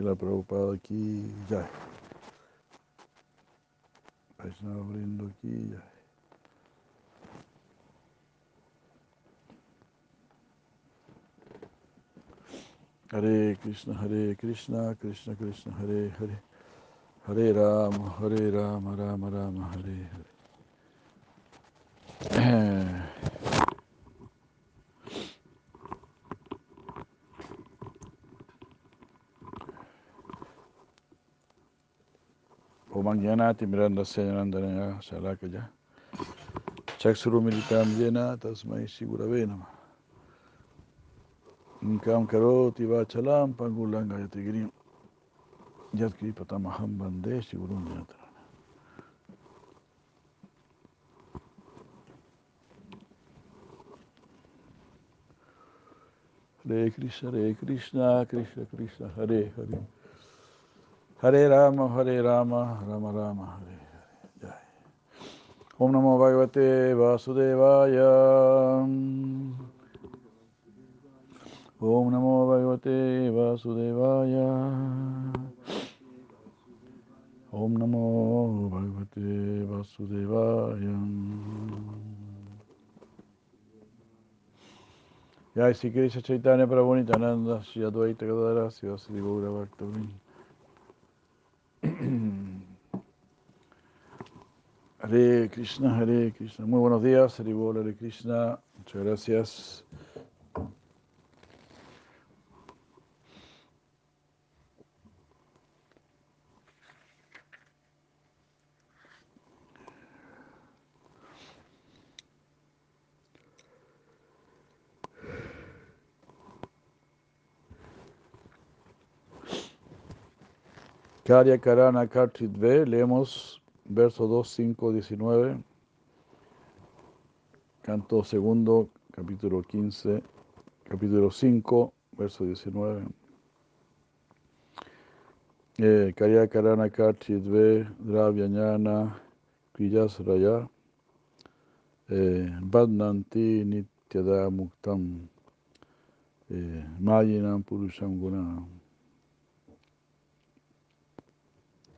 Shila Prabhupada aquí, ya. Vaishnava abriendo aquí, ya. Hare Krishna, Hare Krishna, Krishna Krishna, Hare Hare. Hare Rama, Hare Rama, Rama Rama, Hare Hare. Omanyanati Miranda Senandana Shalakaya. Chakshuru Militam Yena Tasmai Sigurave Nama. Inkam Karoti Vachalam Pangulanga Yatigirim. Yatkri Patamaham Bande Sigurum Yatra. Hare Krishna, Hare Krishna, Krishna Krishna, Hare Hare. Rama, Hare Rama, Rama Rama, Hare Hare. Jai. Om Namo Bhagavate Vasudevaya. Om Namo Bhagavate Vasudevaya. Om Namo Bhagavate Vasudevaya. Jai Sri Krishna Chaitanya Prabhu Nityananda Shri Advaita Gadara Sri Vasudeva Bhaktavin. Hare Krishna, Hare Krishna. Muy buenos días, Hare Bol, Hare Krishna. Muchas gracias. Karya Karana Kartridve, leemos verso 2, 5, 19, canto segundo, capítulo 15, capítulo 5, verso 19. Eh, Karya Karana Kartridve, Dravyanyana, Kriyasraya, eh, Badnanti Nityada Muktam, eh, Mayinam Purusham Gunam.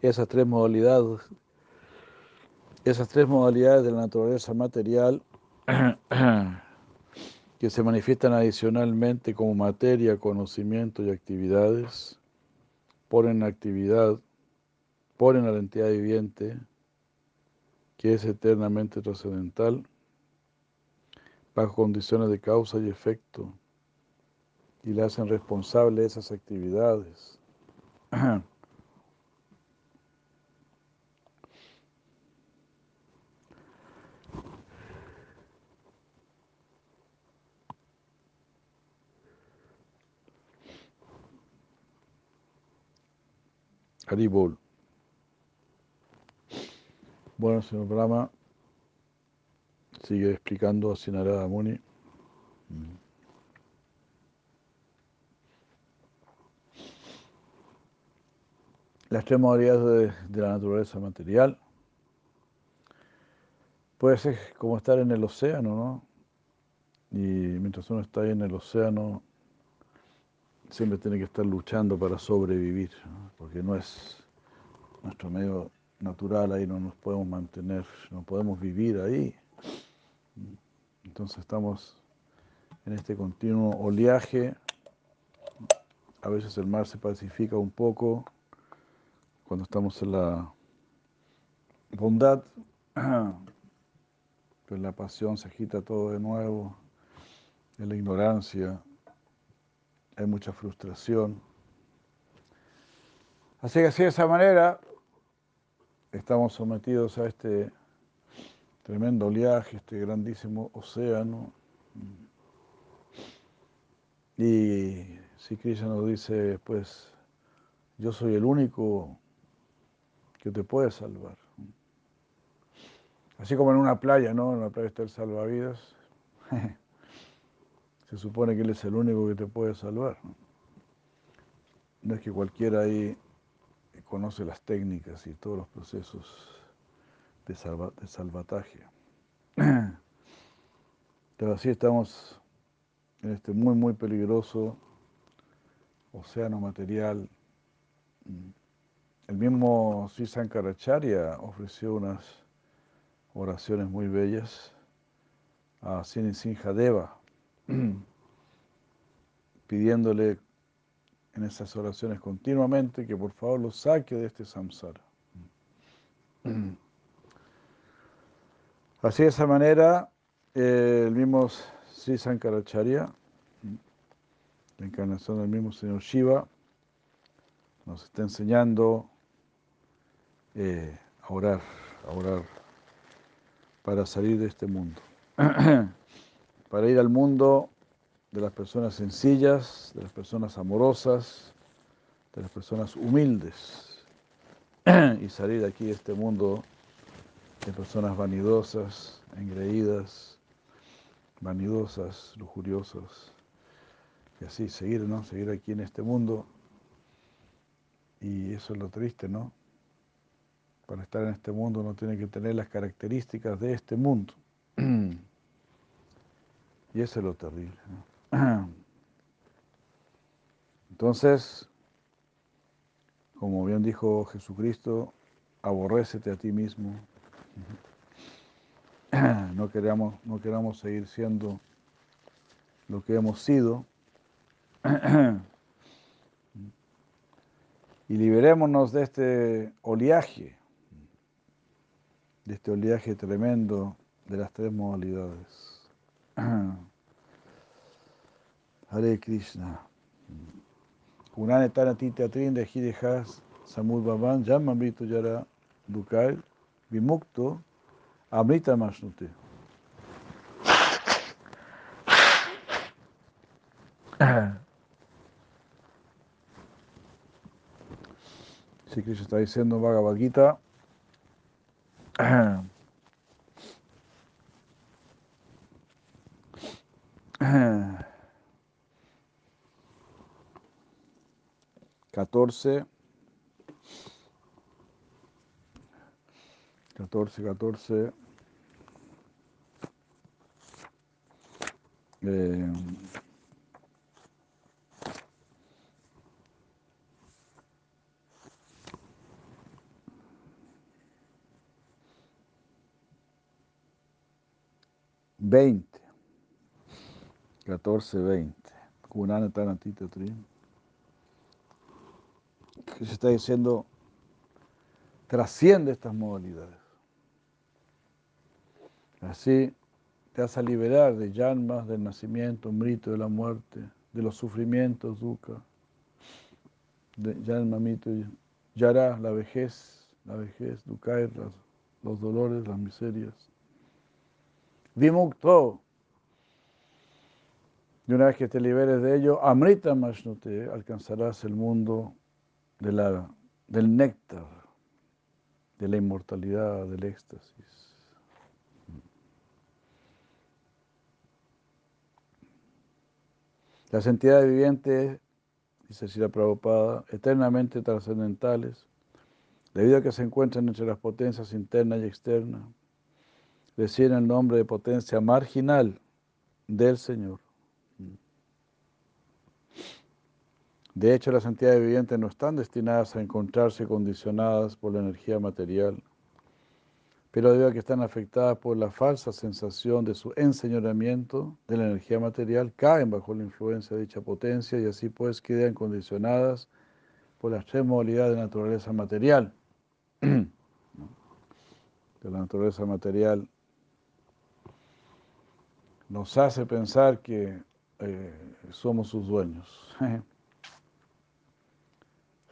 esas tres modalidades, esas tres modalidades de la naturaleza material que se manifiestan adicionalmente como materia, conocimiento y actividades, ponen actividad, ponen a la entidad viviente, que es eternamente trascendental, bajo condiciones de causa y efecto, y le hacen responsable de esas actividades. Haribol. Bueno, señor Brahma sigue explicando a Sinarada Muni. Las tres modalidades de, de, la naturaleza material. Puede ser como estar en el océano, ¿no? Y mientras uno está ahí en el océano, siempre tiene que estar luchando para sobrevivir, porque no es nuestro medio natural, ahí no nos podemos mantener, no podemos vivir ahí. Entonces estamos en este continuo oleaje, a veces el mar se pacifica un poco, cuando estamos en la bondad, en la pasión se agita todo de nuevo, en la ignorancia hay mucha frustración. Así que así de esa manera estamos sometidos a este tremendo oleaje, este grandísimo océano. Y si Krishna nos dice, pues, yo soy el único que te puede salvar. Así como en una playa, ¿no? En la playa está el salvavidas. Se supone que Él es el único que te puede salvar. ¿no? es que cualquiera ahí conoce las técnicas y todos los procesos de, salva, de salvataje. Pero así estamos en este muy, muy peligroso océano material el mismo Sri Sankaracharya ofreció unas oraciones muy bellas a Deva, pidiéndole en esas oraciones continuamente que por favor lo saque de este samsara. Así de esa manera, eh, el mismo Sri Sankaracharya, la encarnación del mismo Señor Shiva, nos está enseñando eh, a orar, a orar para salir de este mundo, para ir al mundo de las personas sencillas, de las personas amorosas, de las personas humildes y salir de aquí de este mundo de personas vanidosas, engreídas, vanidosas, lujuriosas y así seguir, ¿no? Seguir aquí en este mundo y eso es lo triste, ¿no? Para estar en este mundo uno tiene que tener las características de este mundo. Y eso es lo terrible. Entonces, como bien dijo Jesucristo, aborrécete a ti mismo. No queramos, no queramos seguir siendo lo que hemos sido. Y liberémonos de este oleaje, de este oleaje tremendo de las tres modalidades. Hare Krishna. Kunane Tanatita Trinda Hidejas Samud Baban Jamamrito Yara Dukar Vimukto Amrita Masnute. Sí, Krishna está diciendo Bhagavad Gita. 14, 14, 14, eh, veinte, catorce, veinte. Kunana Tanatita Trim que se está diciendo, trasciende estas modalidades. Así te vas a liberar de llamas, del nacimiento, mito, de la muerte, de los sufrimientos, dukkha, de yanma, mito, yara, la vejez, la vejez, dukkha, los dolores, las miserias. Vimukto, y una vez que te liberes de ello, amrita mashnute, alcanzarás el mundo de la, del néctar, de la inmortalidad, del éxtasis. Las entidades vivientes, dice Sira Prabhupada, eternamente trascendentales, debido a que se encuentran entre las potencias internas y externas, reciben el nombre de potencia marginal del Señor. De hecho, las entidades vivientes no están destinadas a encontrarse condicionadas por la energía material, pero debido a que están afectadas por la falsa sensación de su enseñoramiento de la energía material, caen bajo la influencia de dicha potencia y así pues quedan condicionadas por las tres modalidades de naturaleza material. De la naturaleza material nos hace pensar que eh, somos sus dueños.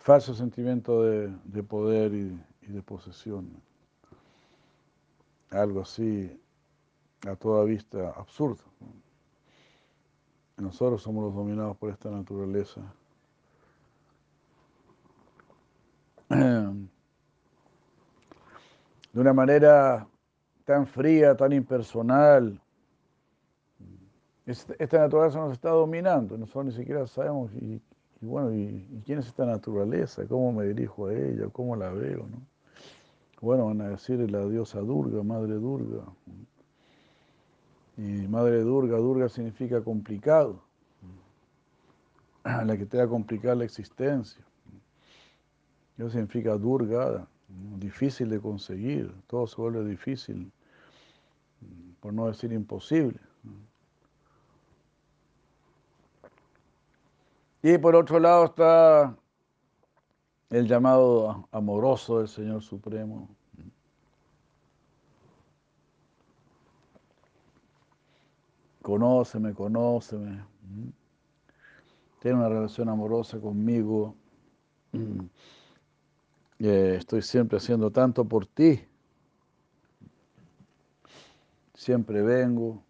falso sentimiento de, poder y, de posesión. Algo así a toda vista absurdo. Nosotros somos los dominados por esta naturaleza. De una manera tan fría, tan impersonal. Esta naturaleza nos está dominando, nosotros ni siquiera sabemos bueno, ¿y, quién es esta naturaleza? ¿Cómo me dirijo a ella? ¿Cómo la veo? ¿no? Bueno, van a decir la diosa Durga, Madre Durga. Y Madre Durga, Durga significa complicado, la que te va a complicar la existencia. Eso significa Durga, difícil de conseguir, todo se vuelve difícil, por no decir imposible. Y por otro lado está el llamado amoroso del Señor Supremo. Conóceme, conóceme. Tiene una relación amorosa conmigo. Eh, estoy siempre haciendo tanto por ti. Siempre vengo,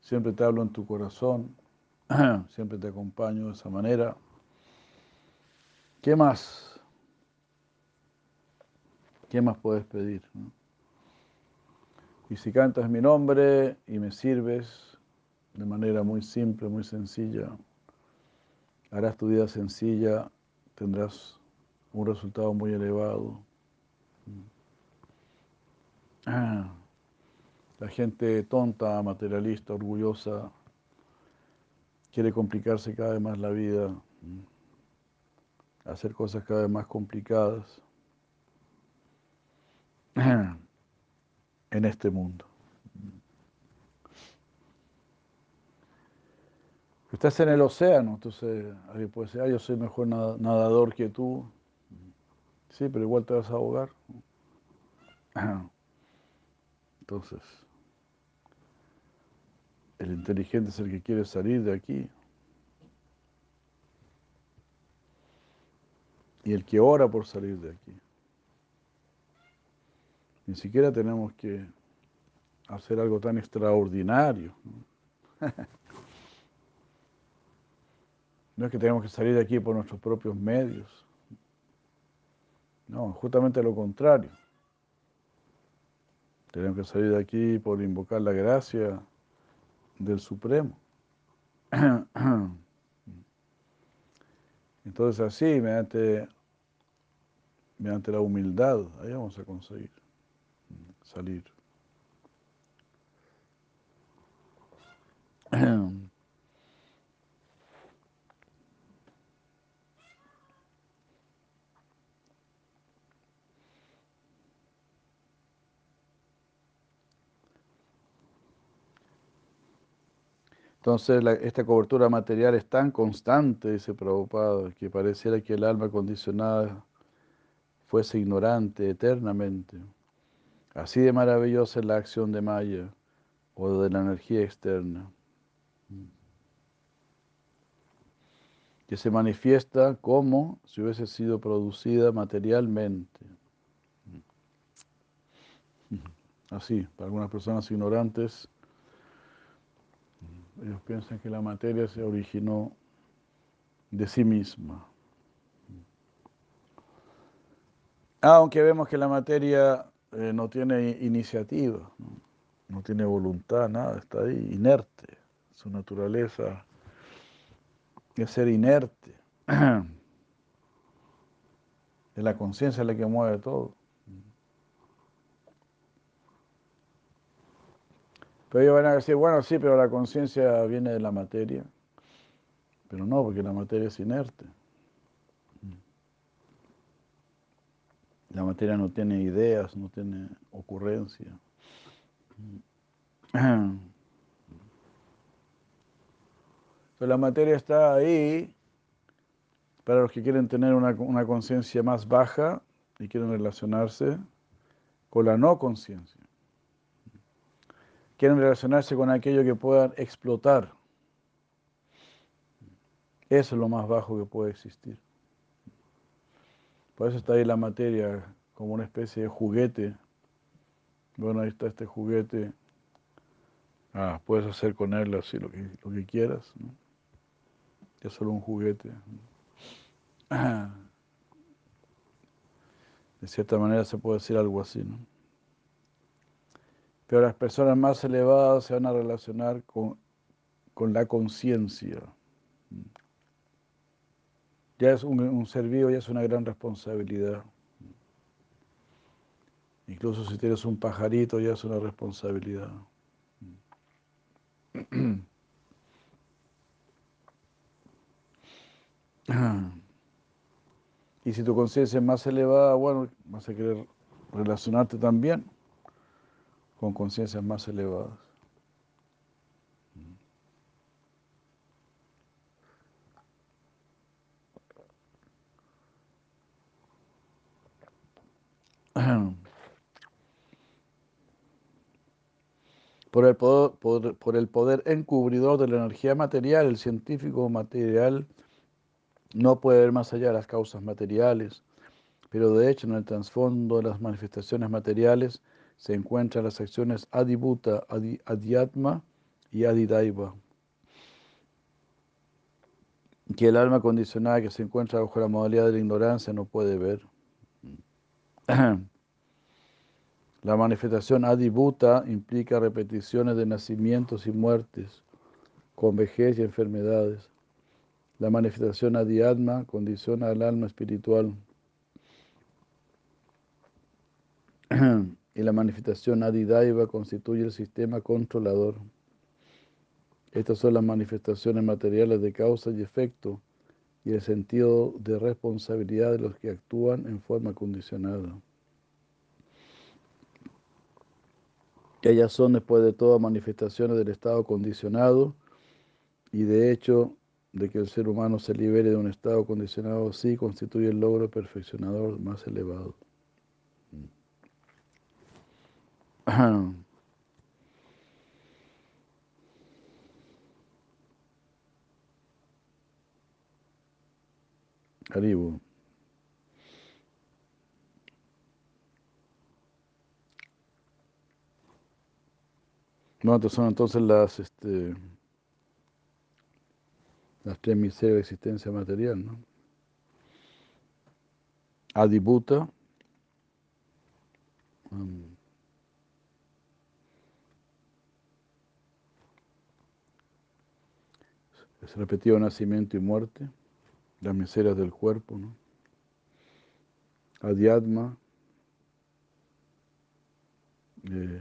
siempre te hablo en tu corazón, siempre te acompaño de esa manera. ¿Qué más? ¿Qué más puedes pedir? Y si cantas mi nombre y me sirves de manera muy simple, muy sencilla, harás tu vida sencilla, tendrás un resultado muy elevado. La gente tonta, materialista, orgullosa, quiere complicarse cada vez más la vida, hacer cosas cada vez más complicadas en este mundo. Estás en el océano, entonces alguien puede decir, ah, yo soy mejor nadador que tú. Sí, pero igual te vas a ahogar. Entonces, el inteligente es el que quiere salir de aquí. Y el que ora por salir de aquí. Ni siquiera tenemos que hacer algo tan extraordinario. No es que tengamos que salir de aquí por nuestros propios medios. No, justamente lo contrario. Tenemos que salir de aquí por invocar la gracia del Supremo. Entonces así, mediante, mediante la humildad, ahí vamos a conseguir salir. Entonces esta cobertura material es tan constante, dice Prabhupada, que pareciera que el alma condicionada fuese ignorante eternamente. Así de maravillosa es la acción de Maya o de la energía externa, que se manifiesta como si hubiese sido producida materialmente. Así, para algunas personas ignorantes, ellos piensan que la materia se originó de sí misma. Aunque vemos que la materia eh, no tiene iniciativa, ¿no? tiene voluntad, nada, está ahí inerte. Su naturaleza es ser inerte. Es la conciencia la que mueve todo. Pero ellos van a decir, bueno, sí, pero la conciencia viene de la materia. Pero no, porque la materia es inerte. La materia no tiene ideas, no tiene ocurrencia. Pero la materia está ahí para los que quieren tener una, una conciencia más baja y quieren relacionarse con la no conciencia quieren relacionarse con aquello que puedan explotar. Eso es lo más bajo que puede existir. Por eso está ahí la materia como una especie de juguete. Bueno, ahí está este juguete. Ah, puedes hacer con él así lo que, lo que quieras. ¿no? Es solo un juguete. De cierta manera se puede decir algo así, ¿no? Pero las personas más elevadas se van a relacionar con, la conciencia. Ya es un, un ser ya es una gran responsabilidad. Incluso si tienes un pajarito, ya es una responsabilidad. Y si tu conciencia es más elevada, bueno, vas a querer relacionarte también con conciencias más elevadas. Por el, poder, encubridor de la energía material, el científico material no puede ver más allá de las causas materiales, pero de hecho en el trasfondo de las manifestaciones materiales se encuentran las acciones adibhuta, adi, adhyatma y adidaiva, que el alma condicionada que se encuentra bajo la modalidad de la ignorancia no puede ver. La manifestación adibhuta implica repeticiones de nacimientos y muertes, con vejez y enfermedades. La manifestación adiatma condiciona al alma espiritual. y la manifestación adidaiva constituye el sistema controlador. Estas son las manifestaciones materiales de causa y efecto y el sentido de responsabilidad de los que actúan en forma condicionada. Ellas son después de todo manifestaciones del estado condicionado y de hecho de que el ser humano se libere de un estado condicionado sí constituye el logro perfeccionador más elevado. Haribu. No, son entonces las, este, las tres miserias de existencia material, ¿no? Adibuta, um, es repetido nacimiento y muerte, las miserias del cuerpo, ¿no? Adiatma, eh,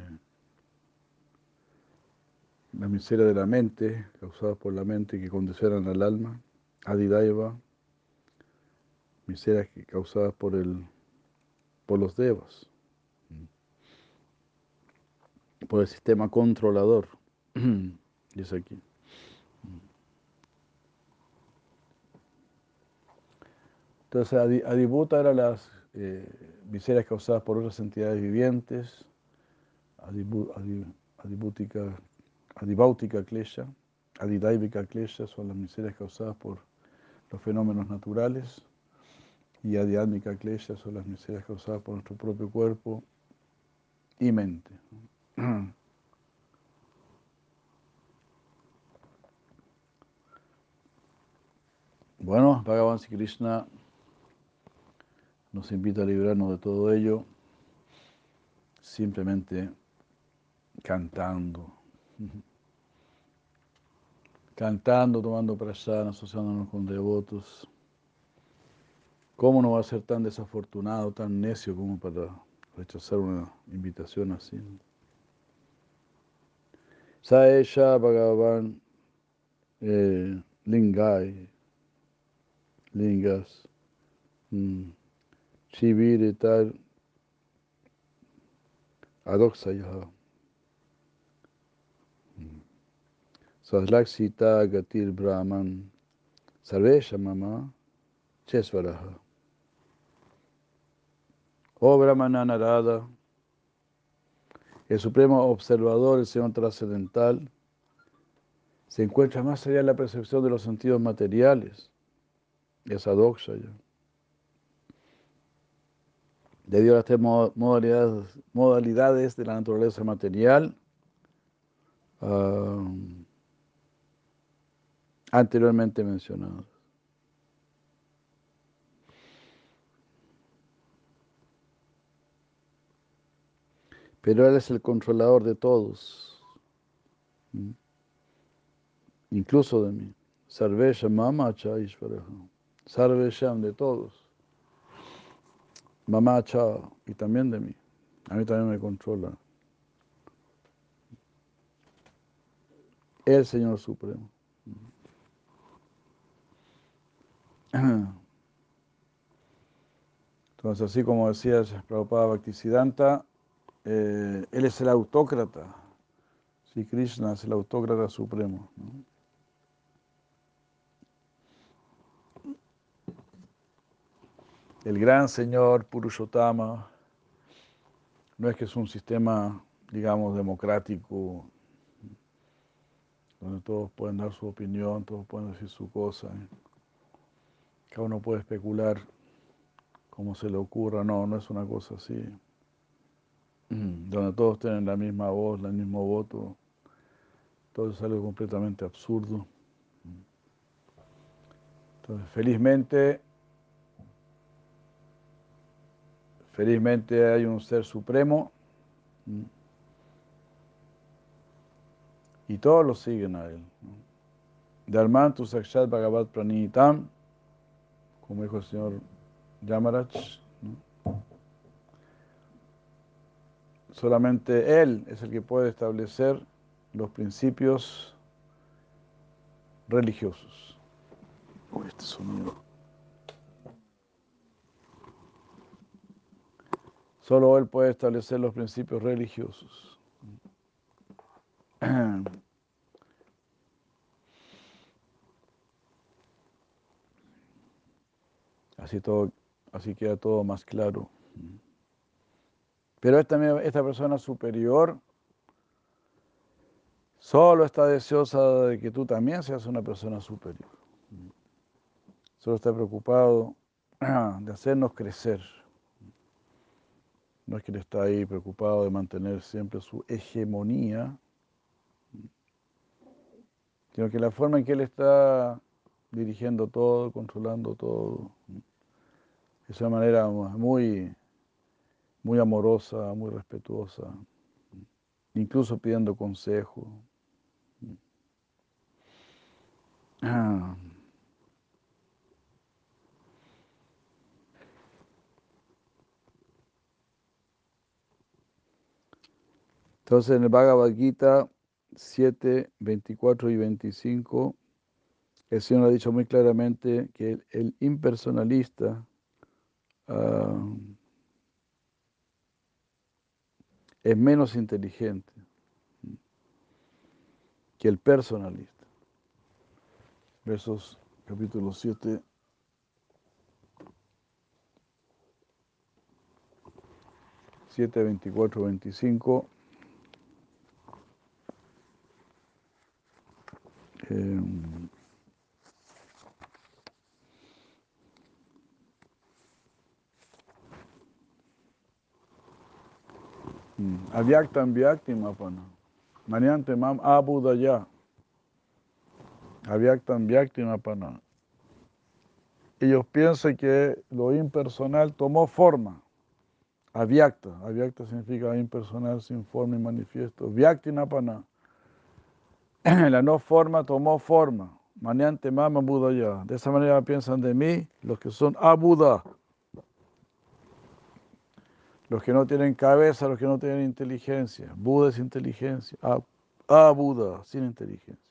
la miseria de la mente, causada por la mente que condicionan al alma, adidaiva, miserias causadas por, el, por los devas, por el sistema controlador. es aquí. Entonces, adibuta eran las eh, miserias causadas por otras entidades vivientes, adibútica Adibáutica klesha, adidaivika klesha son las miserias causadas por los fenómenos naturales y adiámica klesha son las miserias causadas por nuestro propio cuerpo y mente. Bueno, Bhagavan Krishna nos invita a librarnos de todo ello simplemente cantando cantando, tomando prasad, asociándonos con devotos. ¿Cómo no va a ser tan desafortunado, tan necio como para rechazar una invitación así? Saesha Bhagavan eh, Lingai, Lingas, mm, Shivir tal, Adoksaya. Sadlaksita Gatir Brahman Sarvesha Mama Chesvaraha. Oh Brahmana Narada, el supremo observador, el Señor trascendental, se encuentra más allá de la percepción de los sentidos materiales. Esa doxa ya. Debido a las tres modalidades, modalidades de la naturaleza material, uh, anteriormente mencionados. Pero Él es el controlador de todos, incluso de mí. Sarvesham Mamacha Ishvaraha. Sarvesham de todos. Mamacha y también de mí. A mí también me controla. El Señor Supremo. Entonces, así como decía Prabhupada Bhaktisiddhanta, eh, él es el autócrata. Sí, Krishna es el autócrata supremo. El gran señor Purushottama no es que es un sistema, digamos, democrático, donde todos pueden dar su opinión, todos pueden decir su cosa. ¿eh? Cada uno puede especular como se le ocurra. No, no es una cosa así. Donde todos tienen la misma voz, el mismo voto. Todo es algo completamente absurdo. Entonces, felizmente, felizmente hay un ser supremo y todos lo siguen a él. Dharmantu Sakshat Bhagavat Pranitam, como dijo el señor Yamarach, solamente él es el que puede establecer los principios religiosos. Uy, este sonido. Solo él puede establecer los principios religiosos. Así, todo, así queda todo más claro. Pero esta, esta persona superior solo está deseosa de que tú también seas una persona superior. Solo está preocupado de hacernos crecer. No es que él está ahí preocupado de mantener siempre su hegemonía, sino que la forma en que él está dirigiendo todo, controlando todo, es una manera muy, muy amorosa, muy respetuosa, incluso pidiendo consejo. Ah. Entonces en el Bhagavad Gita 7, 24 y 25, el Señor ha dicho muy claramente que el, impersonalista uh, es menos inteligente que el personalista. Versos capítulo 7. Siete, veinticuatro, veinticinco. Avyaktam vyaktim apana. Maniante mam abudaya. Avyaktam vyaktim apana. Ellos piensan que lo impersonal tomó forma. Avyakta. Avyakta significa impersonal, sin forma y manifiesto. Vyaktim apana la no forma tomó forma. Maniante mama Buda ya. De esa manera piensan de mí los que son abuda. Los que no tienen cabeza, los que no tienen inteligencia. Buda es inteligencia. Abuda, sin inteligencia.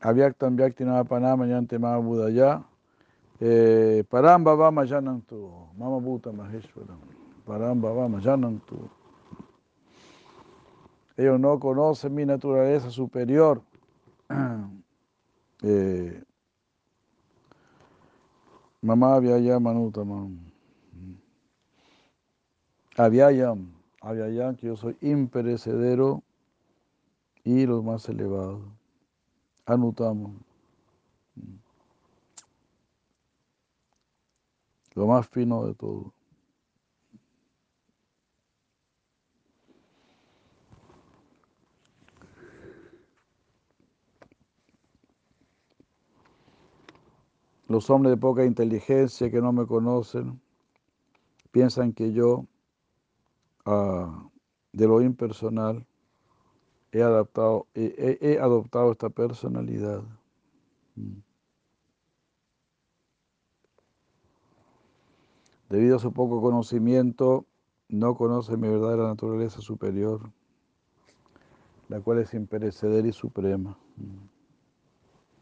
Avyaktam vyakti pana maniante mama Buda ya. Eh, paramba vama yanantu. Mama Buddha Maheshwaram. Paramba vama yanantu. Ellos no conocen mi naturaleza superior. eh, mamá Avyayam Manutamam. Avyayam, Avyayam, que yo soy imperecedero y lo más elevado. Anutamo. Lo más fino de todo. Los hombres de poca inteligencia que no me conocen piensan que yo, de lo impersonal, he, adaptado, he, adoptado esta personalidad. Mm. Debido a su poco conocimiento, no conoce mi verdadera naturaleza superior, la cual es imperecedera y suprema. Mm.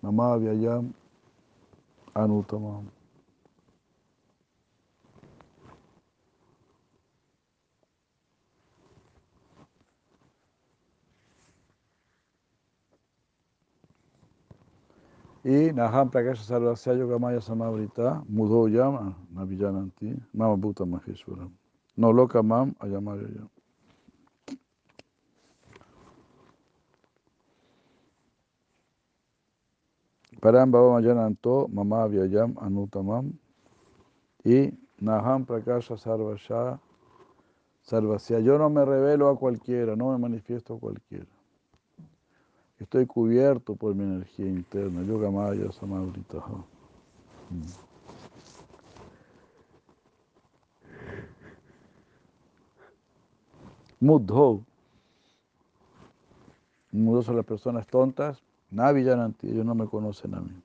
Mamá Vyayam Anutama. Y Naham Prakasha Sarvasya Yogamaya Samavrita Mudho Yama Navijananti Mama Bhuta Maheshwara. No loka mam ayamaya. Param Bhava Jananto Mama Vyayam Anutamam y Naham Prakasha Sarvasya Sarvasya. Yo no me revelo a cualquiera, no me manifiesto a cualquiera. Estoy cubierto por mi energía interna. Yoga Maya Samavrita. Mudho. Mudho son las personas tontas. Navi Yananti, ellos no me conocen a mí.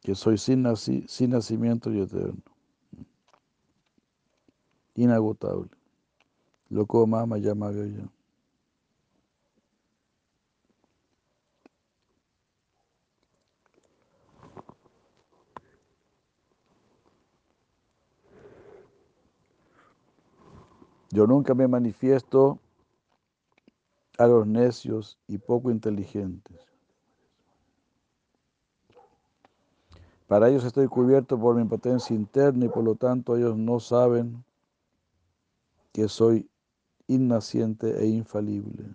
Que soy sin, naci, sin nacimiento y eterno. Inagotable. Loco mama llama ya. Yo nunca me manifiesto a los necios y poco inteligentes. Para ellos estoy cubierto por mi potencia interna y por lo tanto ellos no saben que soy innaciente e infalible.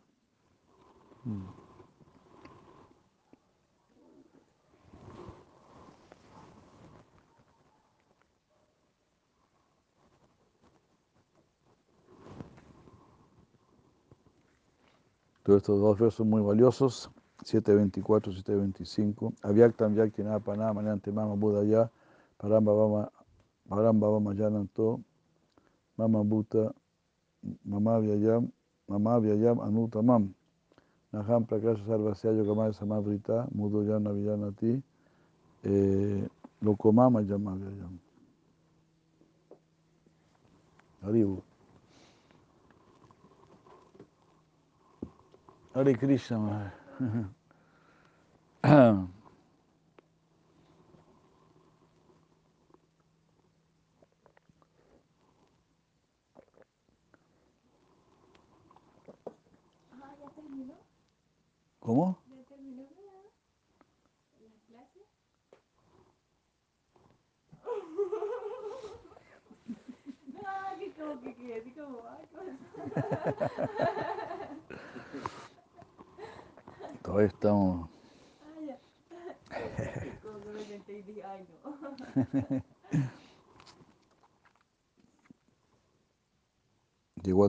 Todos estos dos versos muy valiosos, 724 y 725. Avyaktam yaktina panama mama budaya paramba vama jananto mama buta mama vyayam mama vyayam anutamam naham prakasha sarvasya yogamaya samavrita mudo yana viyanati eh, lokomama yama vyayam. Hare Krishna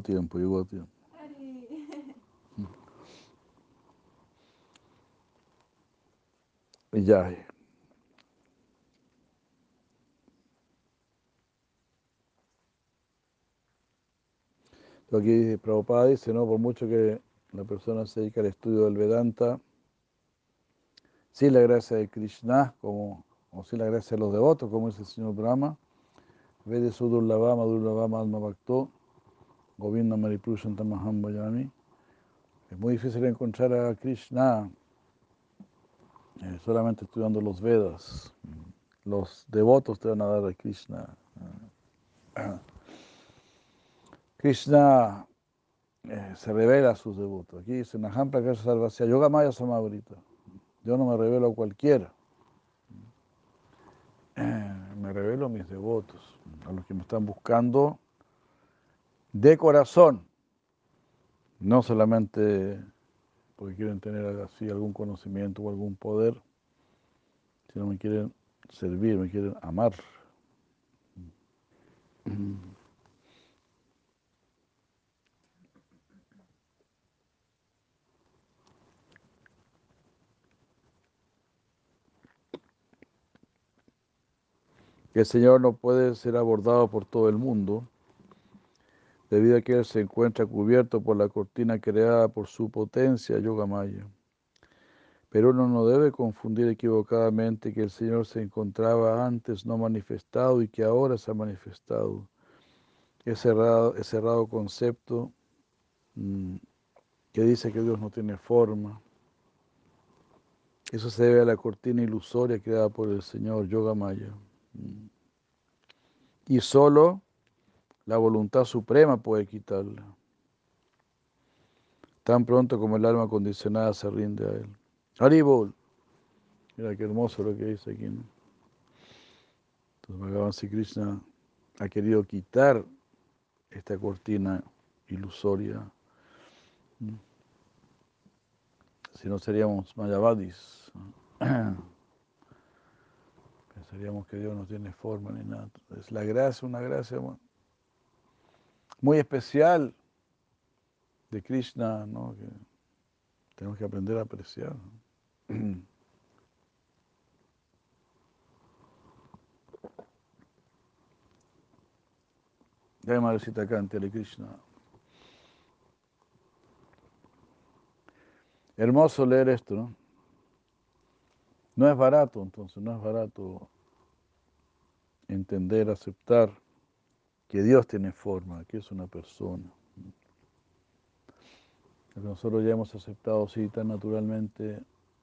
tiempo, llegó a tiempo. Lo Aquí Prabhupada dice, ¿no? Por mucho que la persona se dedica al estudio del Vedanta, sin la gracia de Krishna, como, o sin la gracia de los devotos, como dice el señor Brahma, Vede Sudurlavama, Durlavama, Alma Bhakto, Govinda Maripurushantam Maham Bhajami. Es muy difícil encontrar a Krishna eh, solamente estudiando los Vedas. Los devotos te van a dar a Krishna. Krishna eh, se revela a sus devotos. Aquí dice Naham Prakasha Sarvasya Yoga Maya Samavrita. Yo no me revelo a cualquiera. Me revelo a mis devotos, a los que me están buscando de corazón. No solamente porque quieren tener así algún conocimiento o algún poder, sino me quieren servir, me quieren amar. que el Señor no puede ser abordado por todo el mundo, debido a que Él se encuentra cubierto por la cortina creada por su potencia, Yoga Maya. Pero uno no debe confundir equivocadamente que el Señor se encontraba antes no manifestado y que ahora se ha manifestado. Ese errado, concepto mm, que dice que Dios no tiene forma. Eso se debe a la cortina ilusoria creada por el Señor Yoga Maya. Mm. Y solo la voluntad suprema puede quitarla. Tan pronto como el alma condicionada se rinde a Él. Haribol. Mira qué hermoso lo que dice aquí. ¿no? Entonces Bhagavan Sri Krishna ha querido quitar esta cortina ilusoria. Si no seríamos mayavadis. Pensaríamos que Dios no tiene forma ni nada. Es la gracia, una gracia muy especial de Krishna, ¿no? que tenemos que aprender a apreciar. Jai Madrecita Kanti, Hare Krishna. Hermoso leer esto, ¿no? No es barato, entonces, no es barato entender, aceptar que Dios tiene forma, que es una persona. Nosotros ya hemos aceptado así tan naturalmente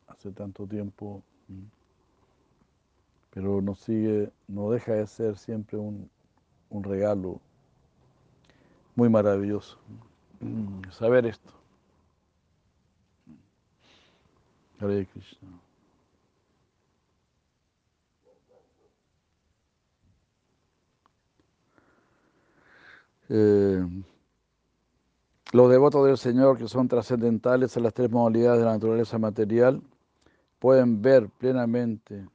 hace tanto tiempo, pero nos sigue, no deja de ser siempre un, un regalo muy maravilloso. Saber esto. Hare Krishna. Eh, los devotos del Señor que son trascendentales a las tres modalidades de la naturaleza material pueden ver plenamente,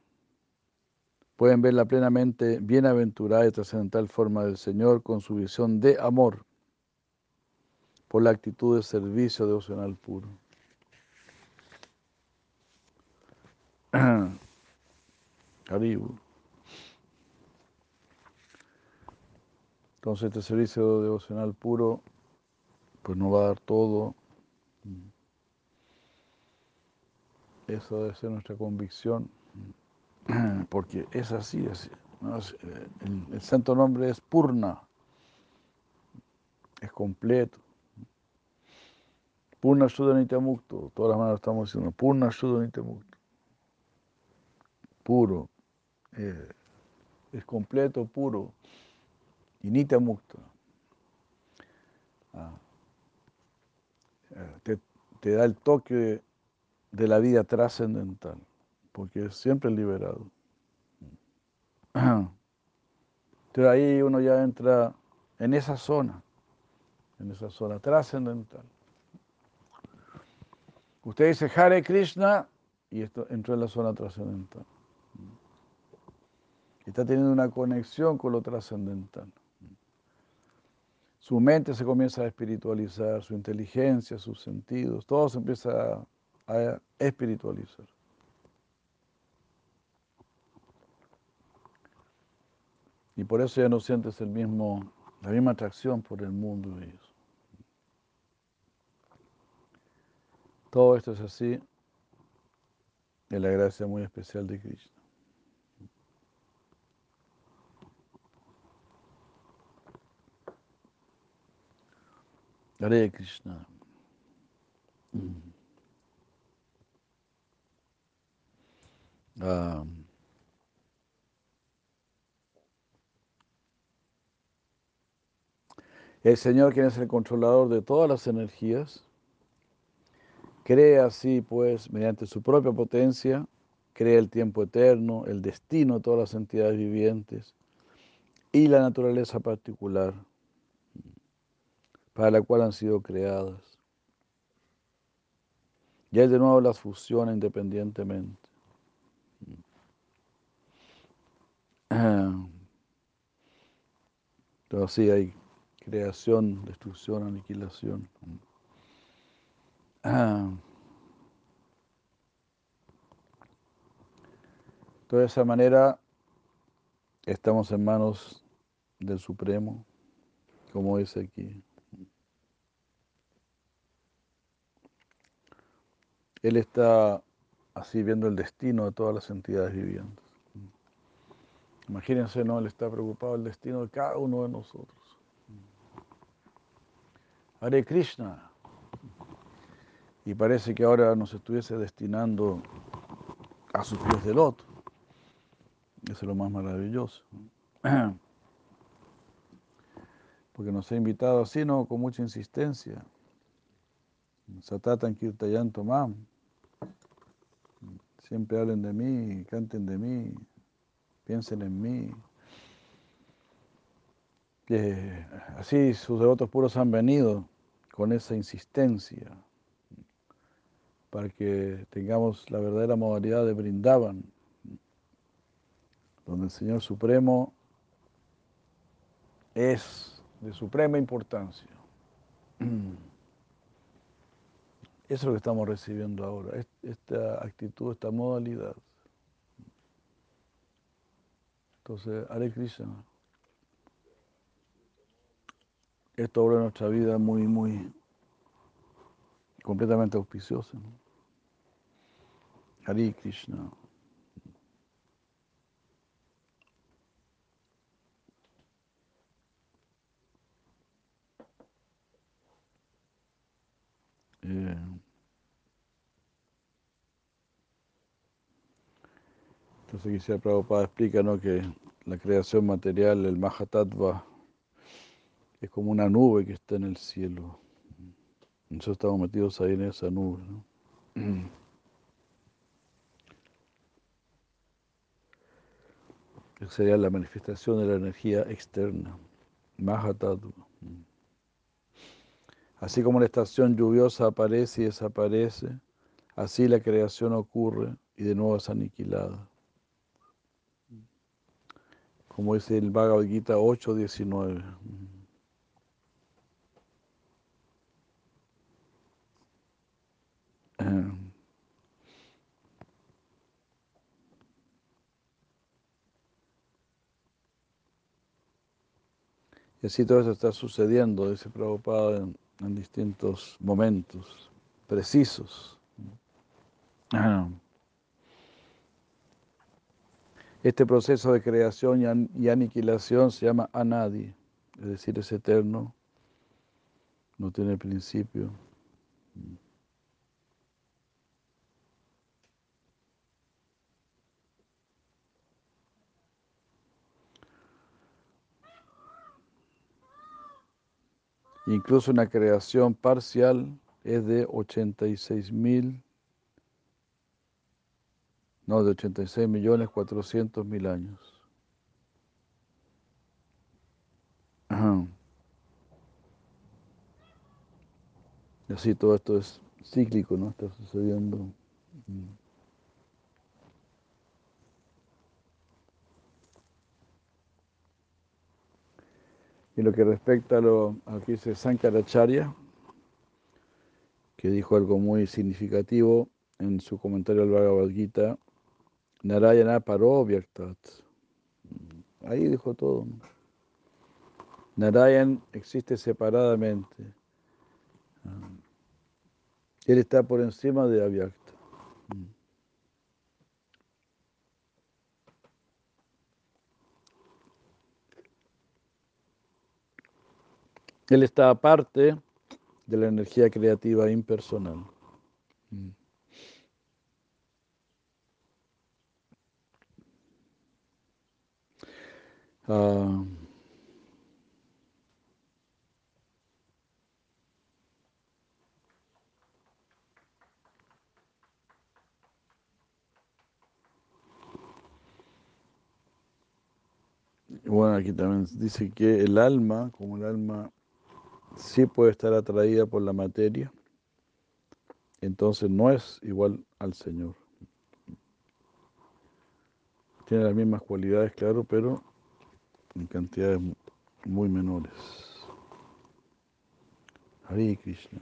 pueden ver la plenamente bienaventurada y trascendental forma del Señor con su visión de amor por la actitud de servicio devocional puro. Haribu. Entonces este servicio devocional puro pues nos va a dar todo. Eso debe ser nuestra convicción, porque es así, así eh, el, santo nombre es Purna, es completo. Purna Shuddha Mukto, todas las manos estamos diciendo Purna Shuddha Mukto, puro, eh, es completo, puro, y Nitya Mukto. Ah. Te, te, da el toque de la vida trascendental, porque es siempre liberado. Entonces ahí uno ya entra en esa zona, en esa zona trascendental. Usted dice Hare Krishna y esto entró en la zona trascendental. Está teniendo una conexión con lo trascendental. Su mente se comienza a espiritualizar, su inteligencia, sus sentidos, todo se empieza a, espiritualizar. Y por eso ya no sientes el mismo, la misma atracción por el mundo de ellos. Todo esto es así en la gracia muy especial de Krishna. Hare Krishna. Ah. el Señor, quien es el controlador de todas las energías, crea así, pues, mediante su propia potencia, crea el tiempo eterno, el destino de todas las entidades vivientes y la naturaleza particular para la cual han sido creadas. Y Él de nuevo las fusiona independientemente. Entonces sí hay creación, destrucción, aniquilación. De esa manera estamos en manos del Supremo, como dice aquí. Él está así viendo el destino de todas las entidades vivientes. Imagínense, ¿no? Él está preocupado del destino de cada uno de nosotros. Hare Krishna. Y parece que ahora nos estuviese destinando a sus pies del otro. Eso es lo más maravilloso. Porque nos ha invitado así, ¿no? Con mucha insistencia. Satatan Kirtayan Tomam. Siempre hablen de mí, canten de mí, piensen en mí. Así sus devotos puros han venido con esa insistencia para que tengamos la verdadera modalidad de brindaban, donde el Señor Supremo es de suprema importancia. Eso es lo que estamos recibiendo ahora, esta actitud, esta modalidad. Entonces, Hare Krishna. Esto en nuestra vida muy, muy completamente auspiciosa. ¿no? Hare Krishna. Eh, entonces quisiera Prabhupada explica ¿no? que la creación material, el Mahatattva, es como una nube que está en el cielo. Nosotros estamos metidos ahí en esa nube. ¿no? Que sería la manifestación de la energía externa, Mahatattva. Así como la estación lluviosa aparece y desaparece, así la creación ocurre y de nuevo es aniquilada. Como dice el Bhagavad Gita 8.19. Y así todo eso está sucediendo, dice Prabhupada, en, en distintos momentos precisos. Este proceso de creación y, an y aniquilación se llama anadi, es decir, es eterno, no tiene principio. Incluso una creación parcial es de 86 mil, no, de 86 millones 400 mil años. Ajá. Y así todo esto es cíclico, ¿no? Está sucediendo. Y lo que respecta a lo, a lo que dice Sankaracharya, que dijo algo muy significativo en su comentario al Bhagavad Gita, Narayana paro vyaktat. Ahí dijo todo. Narayan existe separadamente. Él está por encima de Avyakta. Él está aparte de la energía creativa impersonal. Uh, bueno, aquí también dice que el alma, como el alma sí puede estar atraída por la materia, entonces no es igual al Señor. Tiene las mismas cualidades, claro, pero en cantidades muy menores. Hare Krishna.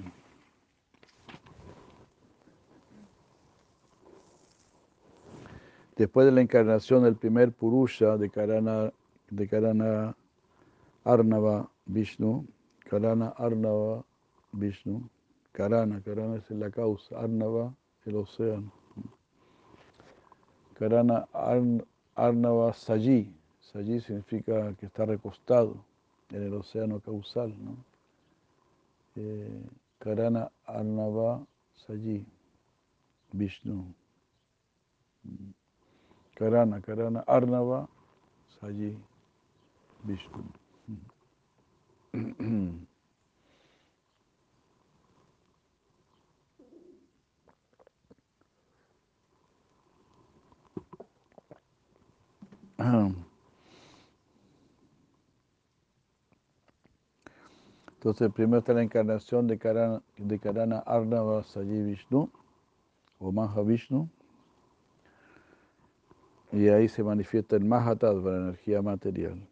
Después de la encarnación del primer Purusha de Karana, de Karana Arnava Vishnu, Karana Arnava Vishnu, Karana, Karana es la causa, Arnava el océano. Karana Arn, Arnava Saji, allí significa que está recostado en el océano causal, ¿no? Eh, Karana Arnava Sayi, Vishnu. Karana, Karana Arnava Sayi, Vishnu. Ah. Entonces, primero está la encarnación de Karana, de Karana Arnava Sayi Vishnu, o Mahavishnu, y ahí se manifiesta el Mahatattva, la energía material,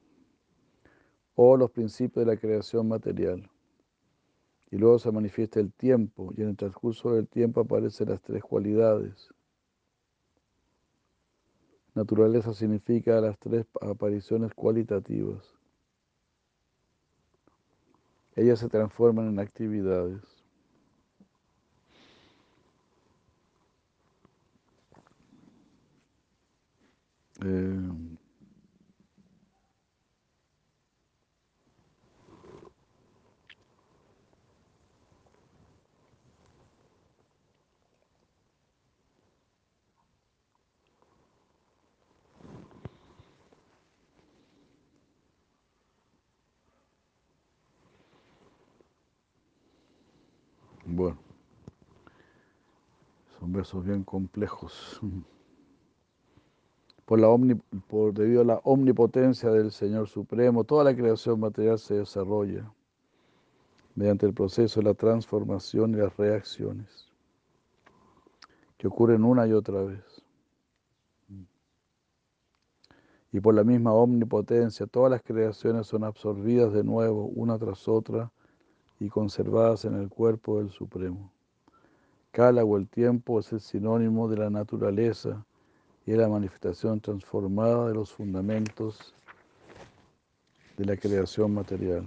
o los principios de la creación material. Y luego se manifiesta el tiempo, y en el transcurso del tiempo aparecen las tres cualidades. Naturaleza significa las tres apariciones cualitativas. Ellas se transforman en actividades. Eh, Bueno, son versos bien complejos. Por la omni, por, debido a la omnipotencia del Señor Supremo, toda la creación material se desarrolla mediante el proceso de la transformación y las reacciones que ocurren una y otra vez. Y por la misma omnipotencia, todas las creaciones son absorbidas de nuevo, una tras otra, y conservadas en el cuerpo del Supremo. Kala o el tiempo es el sinónimo de la naturaleza y es la manifestación transformada de los fundamentos de la creación material.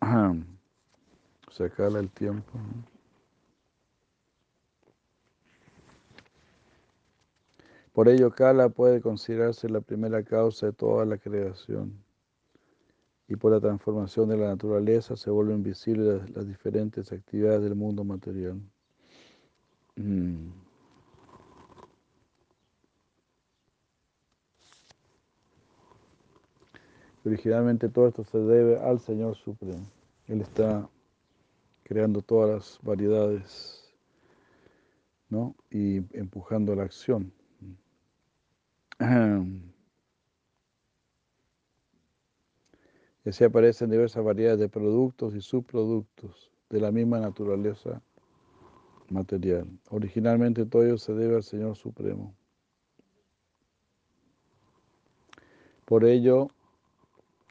o sea, Kala el tiempo. Por ello, Kala puede considerarse la primera causa de toda la creación y por la transformación de la naturaleza se vuelven visibles las, diferentes actividades del mundo material. Mm. Originalmente todo esto se debe al Señor Supremo. Él está creando todas las variedades ¿no? y empujando la acción. Y así aparecen diversas variedades de productos y subproductos de la misma naturaleza material. Originalmente todo ello se debe al Señor Supremo. Por ello,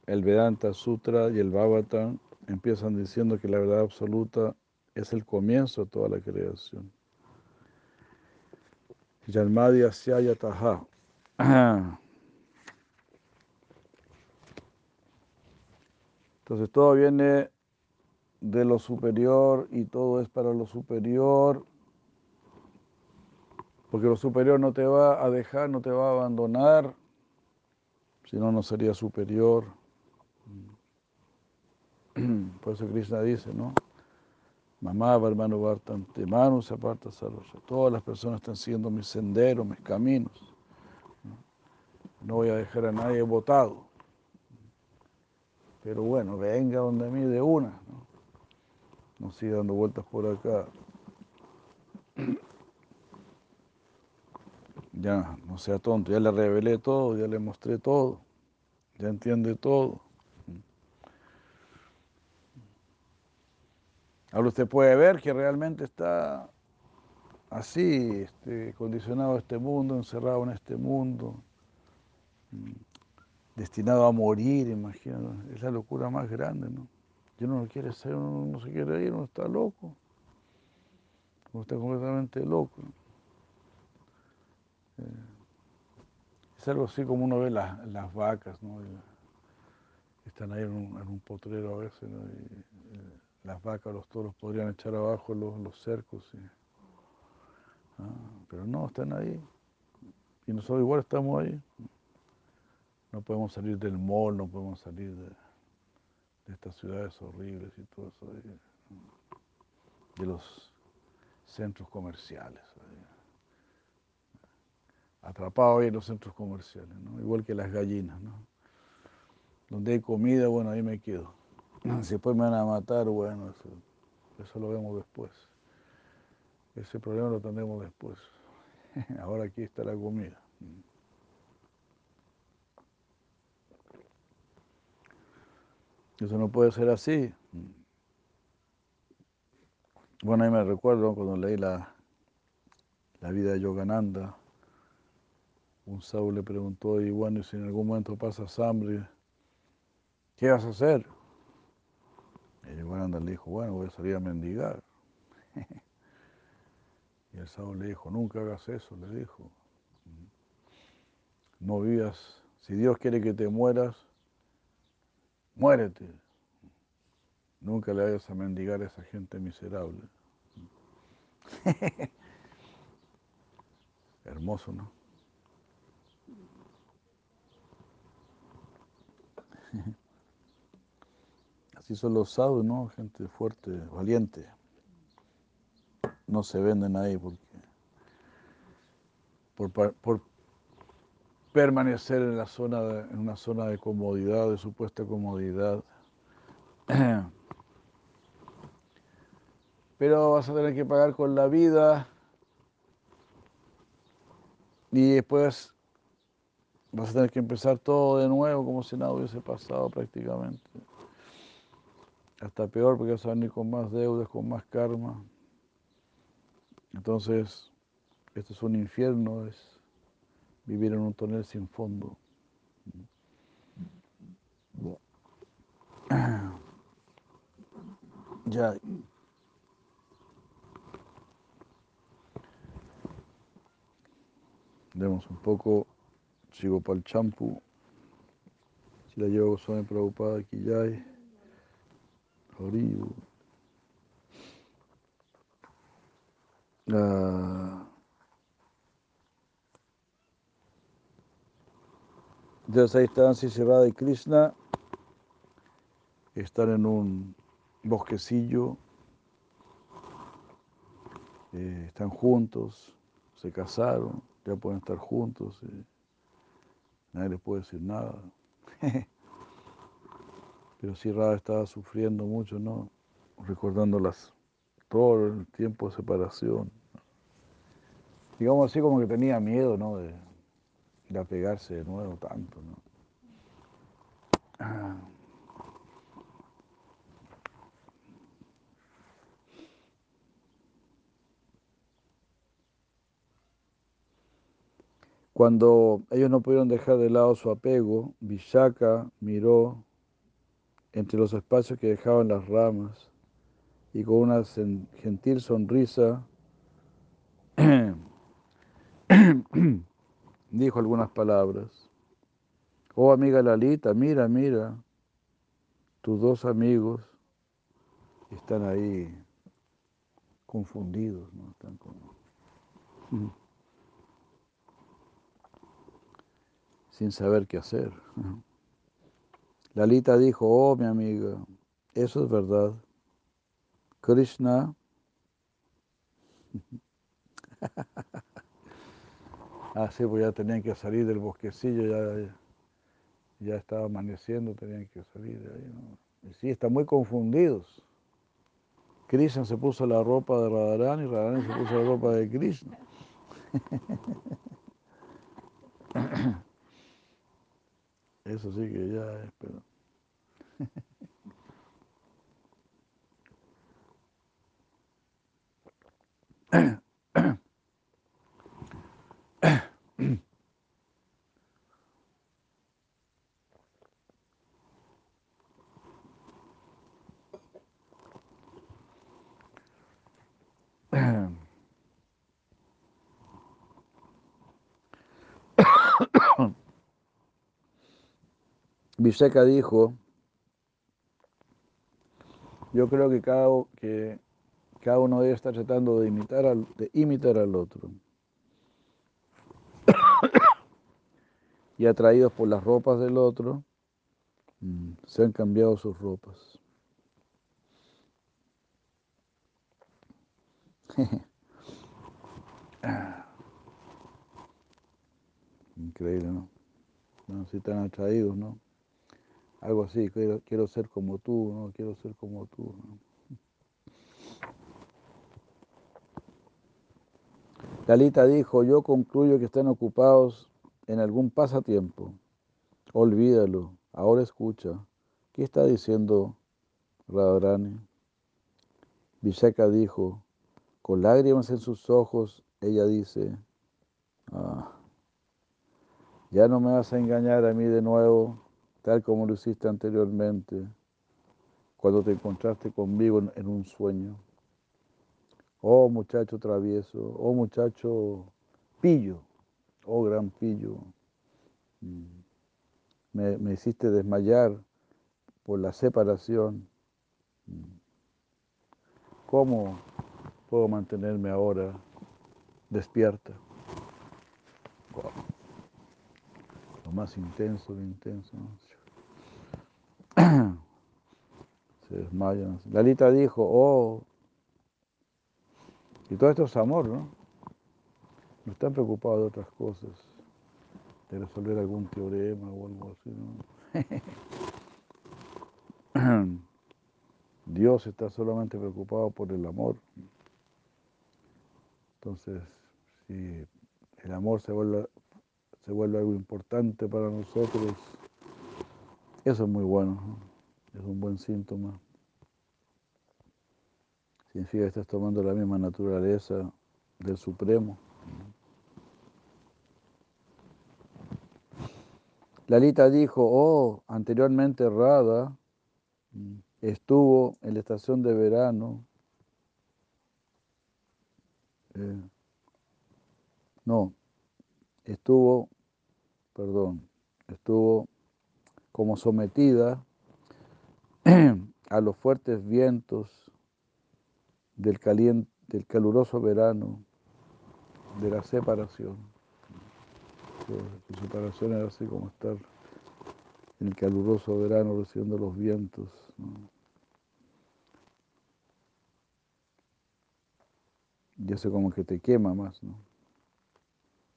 el Vedanta Sutra y el Bhagavatam empiezan diciendo que la verdad absoluta es el comienzo de toda la creación. Yalmadi Asyaya Taha. Entonces todo viene de lo superior y todo es para lo superior, porque lo superior no te va a dejar, no te va a abandonar, si no, no sería superior. Por eso Krishna dice, ¿no? Mamá, hermano, Bartante, mano se aparta Todas las personas están siguiendo mis senderos, mis caminos. No voy a dejar a nadie votado. Pero bueno, venga donde mí de una. No siga dando vueltas por acá. Ya, no sea tonto, ya le revelé todo, ya le mostré todo, ya entiende todo. Ahora usted puede ver que realmente está así, este, condicionado a este mundo, encerrado en este mundo destinado a morir, imagínate, es la locura más grande, ¿no? Uno no quiere ser, uno no se quiere ir, uno está loco, uno está completamente loco. Eh, es algo así como uno ve las, las vacas, ¿no? están ahí en un, potrero a veces, las vacas, los toros podrían echar abajo los, los cercos, ah, pero no, están ahí. Y nosotros igual estamos ahí. No podemos salir del mall, no podemos salir de, estas ciudades horribles y todo eso, de, los centros comerciales. Atrapados ahí en los centros comerciales, igual que las gallinas. ¿no? Donde hay comida, bueno, ahí me quedo. Si después me van a matar, bueno, eso, eso lo vemos después. Ese problema lo tendremos después. Ahora aquí está la comida. Eso no puede ser así. Bueno, ahí me recuerdo cuando leí la, la vida de Yogananda. Un sábado le preguntó, y bueno, si en algún momento pasas hambre, ¿qué vas a hacer? Y Yogananda le dijo, bueno, voy a salir a mendigar. y el sábado le dijo, nunca hagas eso, le dijo. No vivas, si Dios quiere que te mueras, muérete. Nunca le vayas a mendigar a esa gente miserable. Hermoso, ¿no? Así son los sábados, ¿no? Gente fuerte, valiente. No se venden ahí porque por, por permanecer en la zona de, en una zona de comodidad, de supuesta comodidad. Pero vas a tener que pagar con la vida y después vas a tener que empezar todo de nuevo como si nada hubiese pasado prácticamente. Hasta peor porque vas a venir con más deudas, con más karma. Entonces, esto es un infierno, es vivir en un tonel sin fondo. Ya. Demos un poco, el champú. Si la llevo aquí ya hay. Horrible. Ah. Entonces ahí están Sisirada y Krishna. Están en un bosquecillo. Eh, están juntos, se casaron, ya pueden estar juntos. eh, nadie les puede decir nada. Pero sí, Radha estaba sufriendo mucho, ¿no? Recordando las, todo el tiempo de separación. Digamos así como que tenía miedo, ¿no? Apegarse de nuevo tanto, ¿no? Cuando ellos no pudieron dejar de lado su apego, Vishaka miró entre los espacios que dejaban las ramas y con una gentil sonrisa dijo algunas palabras. Oh amiga Lalita, mira, mira, tus dos amigos están ahí confundidos, ¿no? Están como... sin saber qué hacer. Lalita dijo, oh mi amiga, eso es verdad. Krishna, ah sí, pues ya tenían que salir del bosquecillo, ya, ya estaba amaneciendo, tenían que salir de ahí. ¿no? Y sí, están muy confundidos. Krishna se puso la ropa de Radharani y Radharani se puso la ropa de Krishna. Eso sí que ya es, pero... Vishaka dijo, yo creo que cada, que cada uno debe estar tratando de imitar al, de imitar al otro. Y atraídos por las ropas del otro, mm, se han cambiado sus ropas. Increíble, ¿no? No, si están atraídos, ¿no? Algo así, quiero, quiero ser como tú, ¿no? Quiero ser como tú. ¿no? Dijo, yo concluyo que están ocupados en algún pasatiempo. Olvídalo, ahora escucha. ¿qué está diciendo Radharani? Vishaka dijo, con lágrimas en sus ojos, ella dice, ah, ya no me vas a engañar a mí de nuevo, tal como lo hiciste anteriormente, cuando te encontraste conmigo en, un sueño. Oh muchacho travieso, oh muchacho pillo, oh gran pillo. Mm. Me, me hiciste desmayar por la separación. Mm. ¿Cómo puedo mantenerme ahora despierta? Lo más intenso, de intenso. Se desmayan. Lalita dijo, oh, y todo esto es amor, ¿no? No están preocupados de otras cosas, de resolver algún teorema o algo así, ¿no? Dios está solamente preocupado por el amor. Entonces, si el amor se vuelve, se vuelve algo importante para nosotros, eso es muy bueno, ¿no? Es un buen síntoma. Significa que estás tomando la misma naturaleza del Supremo. Lalita dijo, oh, anteriormente Rada estuvo en la estación de verano. Eh, no, estuvo, perdón, estuvo como sometida a los fuertes vientos del, caliente, del caluroso verano, de la separación. La separación era así como estar en el caluroso verano recibiendo los vientos. ¿no? Y eso como que te quema más, ¿no?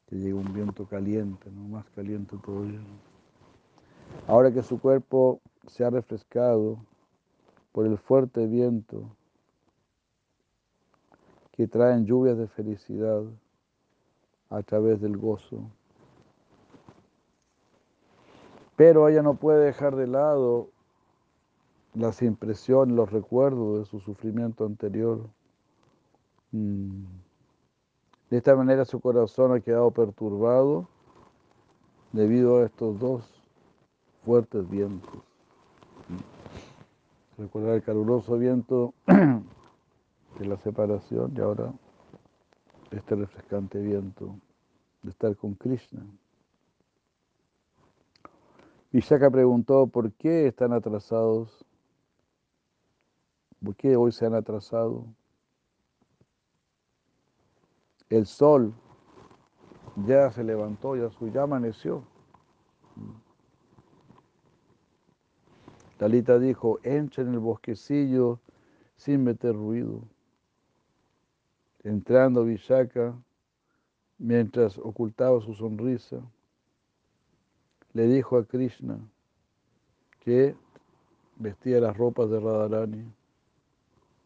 Que llega un viento caliente, ¿no? Más caliente todavía. Ahora que su cuerpo se ha refrescado por el fuerte viento que traen lluvias de felicidad a través del gozo. Pero ella no puede dejar de lado las impresiones, los recuerdos de su sufrimiento anterior. Mm. De esta manera su corazón ha quedado perturbado debido a estos dos fuertes vientos. Recordar el caluroso viento de la separación y ahora este refrescante viento de estar con Krishna. Vishaka preguntó, ¿por qué están atrasados? ¿Por qué hoy se han atrasado? El sol ya se levantó, ya, su, ya amaneció. Talita dijo, entra en el bosquecillo sin meter ruido. Entrando Vishaka, mientras ocultaba su sonrisa, le dijo a Krishna que vestía las ropas de Radharani.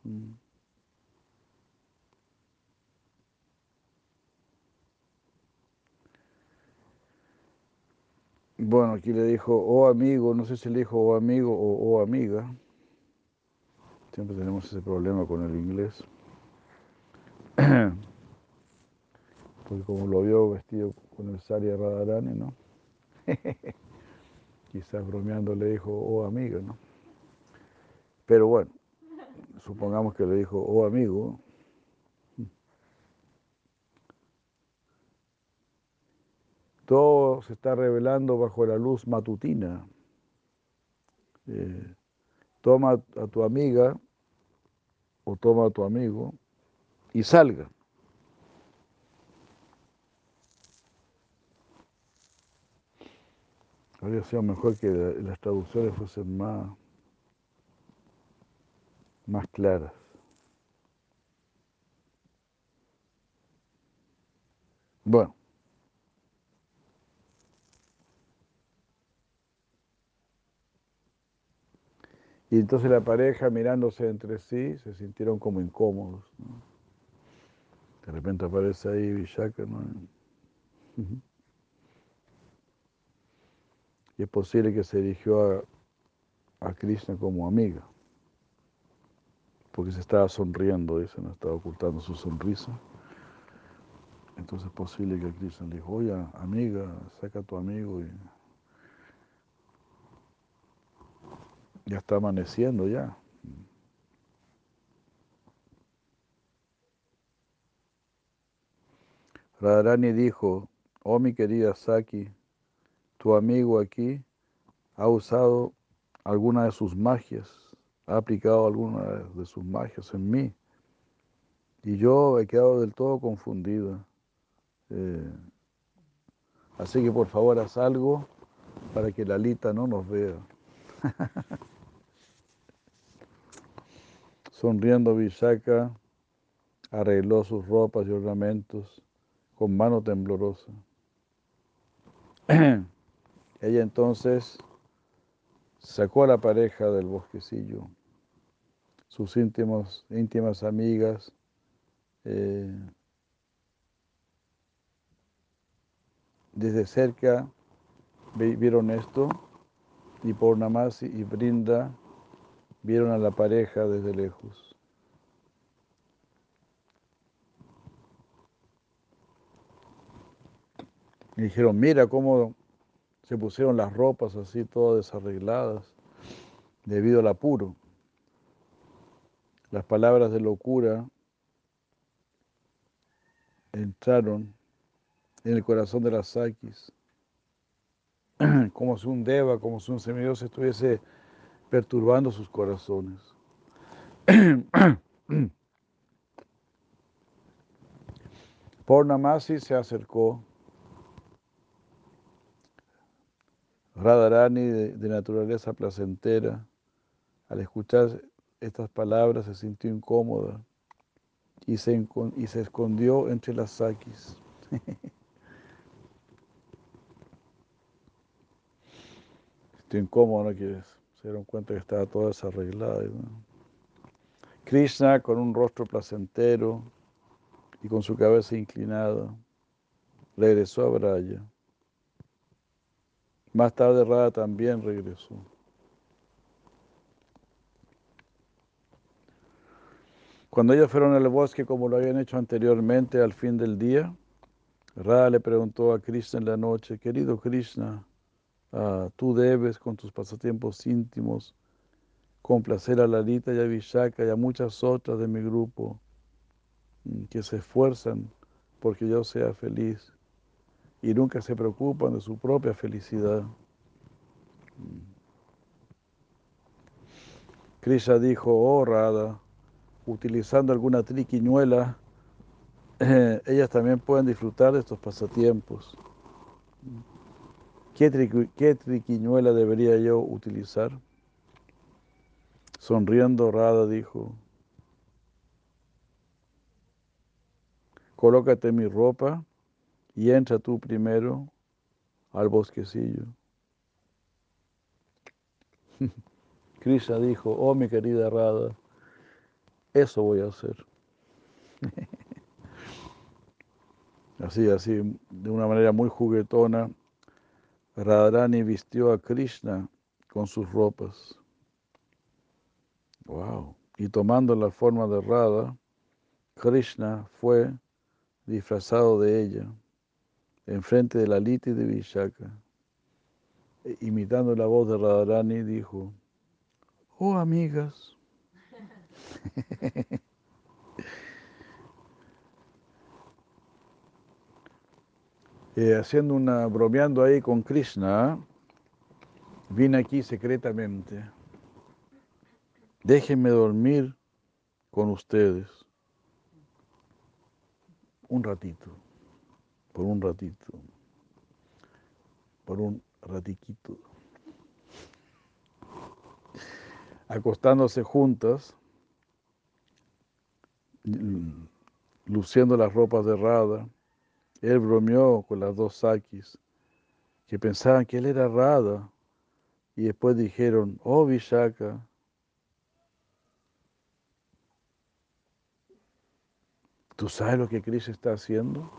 Mm. Bueno, aquí le dijo, oh amigo, no sé si le dijo oh amigo o oh amiga. Siempre tenemos ese problema con el inglés. Porque como lo vio vestido con el sari de Radharani, ¿no? Quizás bromeando le dijo, oh amiga, ¿no? Pero bueno, supongamos que le dijo, oh amigo. Todo se está revelando bajo la luz matutina. Eh, toma a tu amiga o toma a tu amigo y salga. Habría sido mejor que las traducciones fuesen más, más claras. Bueno. Y entonces la pareja mirándose entre sí se sintieron como incómodos. De repente aparece ahí Vishaka, ¿no? Y es posible que se dirigió a, a Krishna como amiga, porque se estaba sonriendo, dice, no estaba ocultando su sonrisa. Entonces es posible que Krishna le dijo, oye, amiga, saca a tu amigo y ya está amaneciendo ya. Radharani dijo, oh mi querida Saki, tu amigo aquí ha usado alguna de sus magias, ha aplicado alguna de sus magias en mí. Y yo he quedado del todo confundida. Eh, así que por favor haz algo para que Lalita no nos vea. Sonriendo Vishaka arregló sus ropas y ornamentos con mano temblorosa. Ella entonces sacó a la pareja del bosquecillo, sus íntimas amigas, eh, desde cerca vieron esto y por Namasi y Brinda vieron a la pareja desde lejos. Y dijeron, mira cómo se pusieron las ropas así todas desarregladas debido al apuro. Las palabras de locura entraron en el corazón de las Sakis, como si un deva, como si un semidios estuviese perturbando sus corazones. Pornamasi se acercó Radharani de, naturaleza placentera, al escuchar estas palabras se sintió incómoda y se, y se escondió entre las saquis. Estoy incómodo, ¿no quieres? Se dieron cuenta que estaba toda desarreglada. Krishna con un rostro placentero y con su cabeza inclinada regresó a Braya. Más tarde Rada también regresó. Cuando ellos fueron al bosque como lo habían hecho anteriormente al fin del día, Rada le preguntó a Krishna en la noche, querido Krishna, ah, tú debes con tus pasatiempos íntimos complacer a Lalita y a Vishaka y a muchas otras de mi grupo mm, que se esfuerzan porque yo sea feliz y nunca se preocupan de su propia felicidad. Krishna dijo, oh Radha, utilizando alguna triquiñuela, ellas también pueden disfrutar de estos pasatiempos. ¿Qué, ¿Qué, triquiñuela debería yo utilizar? Sonriendo, Radha dijo, colócate mi ropa y entra tú primero al bosquecillo. Krishna dijo, oh mi querida Radha, eso voy a hacer. así, así, de una manera muy juguetona, Radharani vistió a Krishna con sus ropas. Wow. Y tomando la forma de Radha, Krishna fue disfrazado de ella enfrente de la Lita y de Vishaka. E, imitando la voz de Radharani, dijo, oh amigas, eh, haciendo una, bromeando ahí con Krishna, vine aquí secretamente. Déjenme dormir con ustedes un ratito por un ratito, por un ratiquito, acostándose juntas, luciendo las ropas de Rada, él bromeó con las dos Sakis, que pensaban que él era Rada, y después dijeron, oh Vishaka, ¿tú sabes lo que Krishna está haciendo?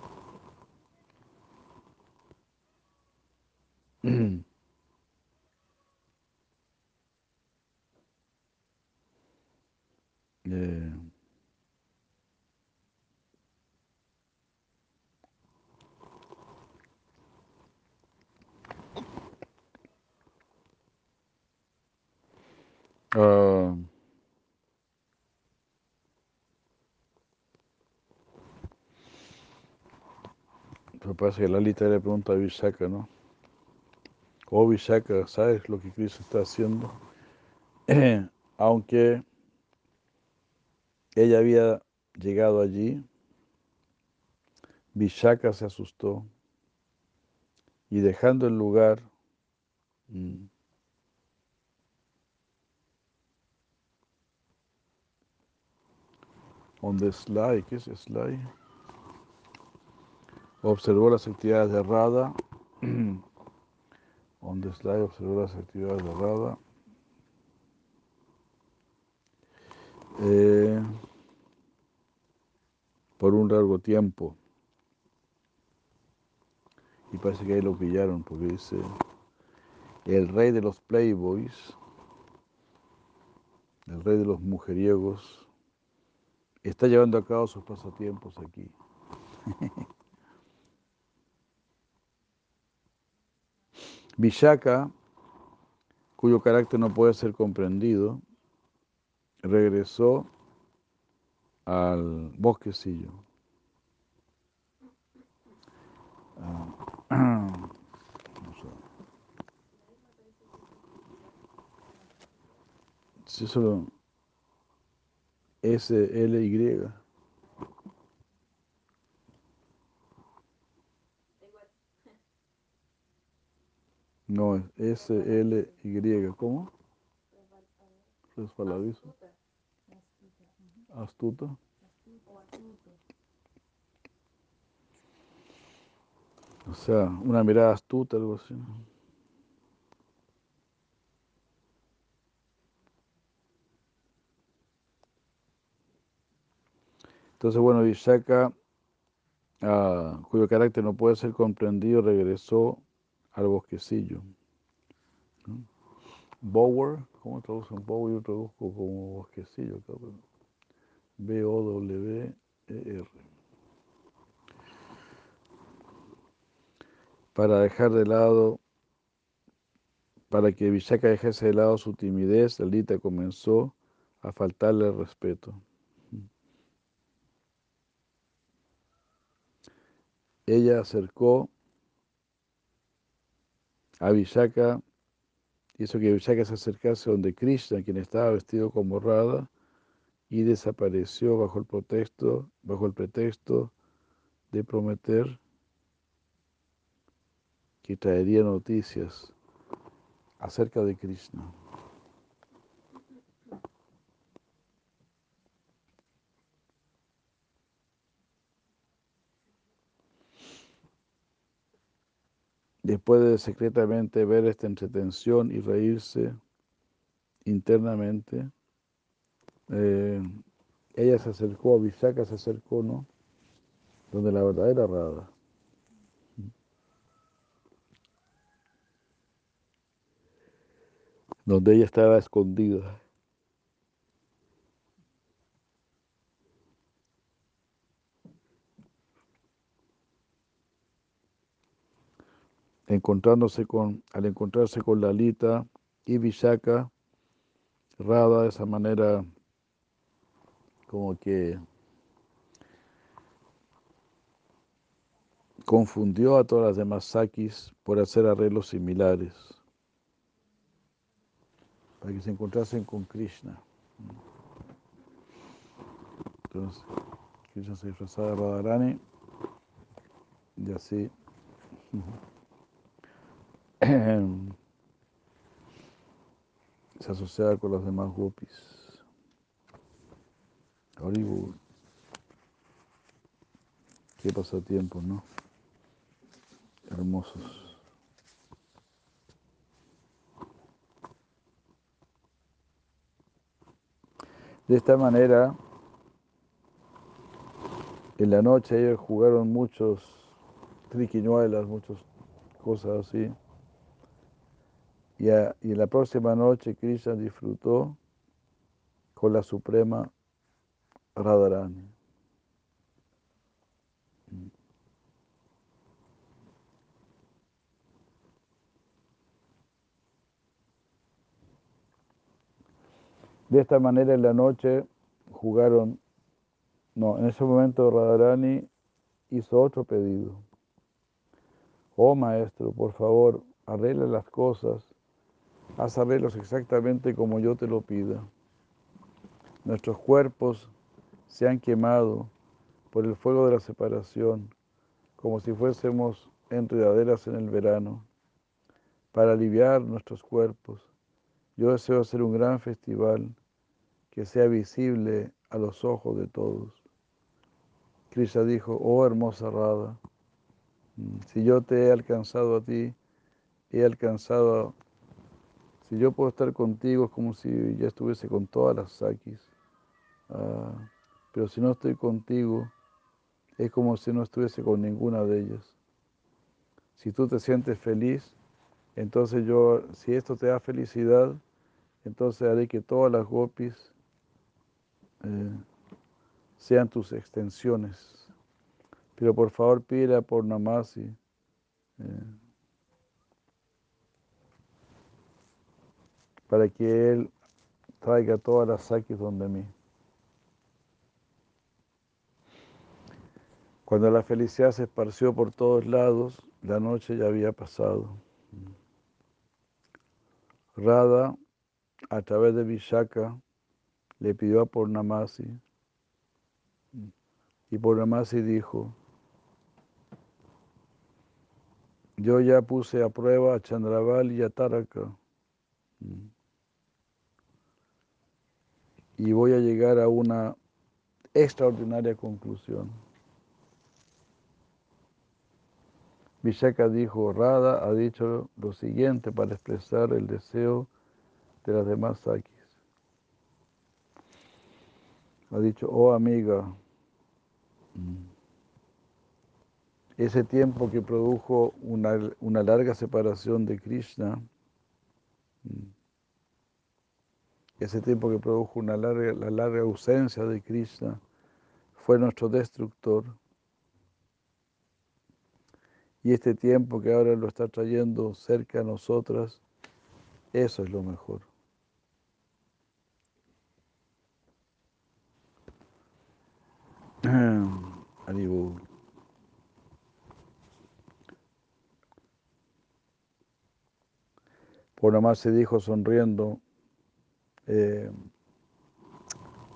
Ah, parece que Lalita le pregunta a Vishaka, ¿no? Oh, Vishaka, ¿sabes lo que Cristo está haciendo? Aunque ella había llegado allí, Vishaka se asustó y dejando el lugar, mm, on slide, ¿qué es slide? Observó las actividades de Rada. on the slide observó las actividades de Rada. Eh, por un largo tiempo. Y parece que ahí lo pillaron porque dice, el rey de los playboys, el rey de los mujeriegos, está llevando a cabo sus pasatiempos aquí. Vishaka, cuyo carácter no puede ser comprendido, regresó al bosquecillo. Ah, solo S, No, es S, L, Y. ¿Cómo? Resbaladizo. Astuta. O sea, una mirada astuta, algo así. Entonces, bueno, Vishaka, ah, cuyo carácter no puede ser comprendido, regresó al bosquecillo. Bower, ¿cómo traducen Bower? Yo traduzco como bosquecillo. pero B-O-W-E-R. Para dejar de lado, para que Vishaka dejase de lado su timidez, Lalita comenzó a faltarle respeto. Ella acercó a hizo que Vishaka se acercase donde Krishna, quien estaba vestido como Radha, y desapareció bajo el pretexto de prometer que traería noticias acerca de Krishna. Después de secretamente ver esta entretención y reírse internamente, eh, ella se acercó, Vishaka se acercó, ¿no? Donde la verdadera Radha. Donde ella estaba escondida. Encontrándose con, al encontrarse con Lalita y Vishaka, Radha de esa manera como que confundió a todas las demás Sakis por hacer arreglos similares, para que se encontrasen con Krishna. Entonces, Krishna se disfrazaba de Radharani y así se asociaba con los demás gopis. Haribol. Qué pasatiempos, ¿no? Hermosos. De esta manera, en la noche ellos jugaron muchos triquiñuelas, muchas cosas así. Y, a- y en la próxima noche Krishna disfrutó con la Suprema Radharani. De esta manera en la noche jugaron, no, en ese momento Radharani hizo otro pedido. Oh maestro, por favor, arregla las cosas, haz arreglos exactamente como yo te lo pida. Nuestros cuerpos se han quemado por el fuego de la separación, como si fuésemos enredaderas en el verano. Para aliviar nuestros cuerpos, yo deseo hacer un gran festival que sea visible a los ojos de todos. Krishna dijo, oh hermosa Rada, si yo te he alcanzado a ti, he alcanzado, si yo puedo estar contigo es como si ya estuviese con todas las sakis, ah, pero si no estoy contigo, es como si no estuviese con ninguna de ellas. Si tú te sientes feliz, entonces yo, si esto te da felicidad, entonces haré que todas las gopis eh, sean tus extensiones. Pero por favor pida por Namasi. Eh, para que Él traiga todas las sakis donde mí. Cuando la felicidad se esparció por todos lados, la noche ya había pasado. Radha, a través de Vishaka, le pidió a Purnamasi. Y Purnamasi dijo, yo ya puse a prueba a Chandraval y a Taraka. Y voy a llegar a una extraordinaria conclusión. Vishaka dijo, Radha ha dicho lo siguiente para expresar el deseo de las demás sakis. Ha dicho, oh amiga, ese tiempo que produjo una, una larga separación de Krishna, ese tiempo que produjo una larga, la larga ausencia de Krishna, fue nuestro destructor. Y este tiempo que ahora lo está trayendo cerca a nosotras, eso es lo mejor. Por más se dijo sonriendo, eh,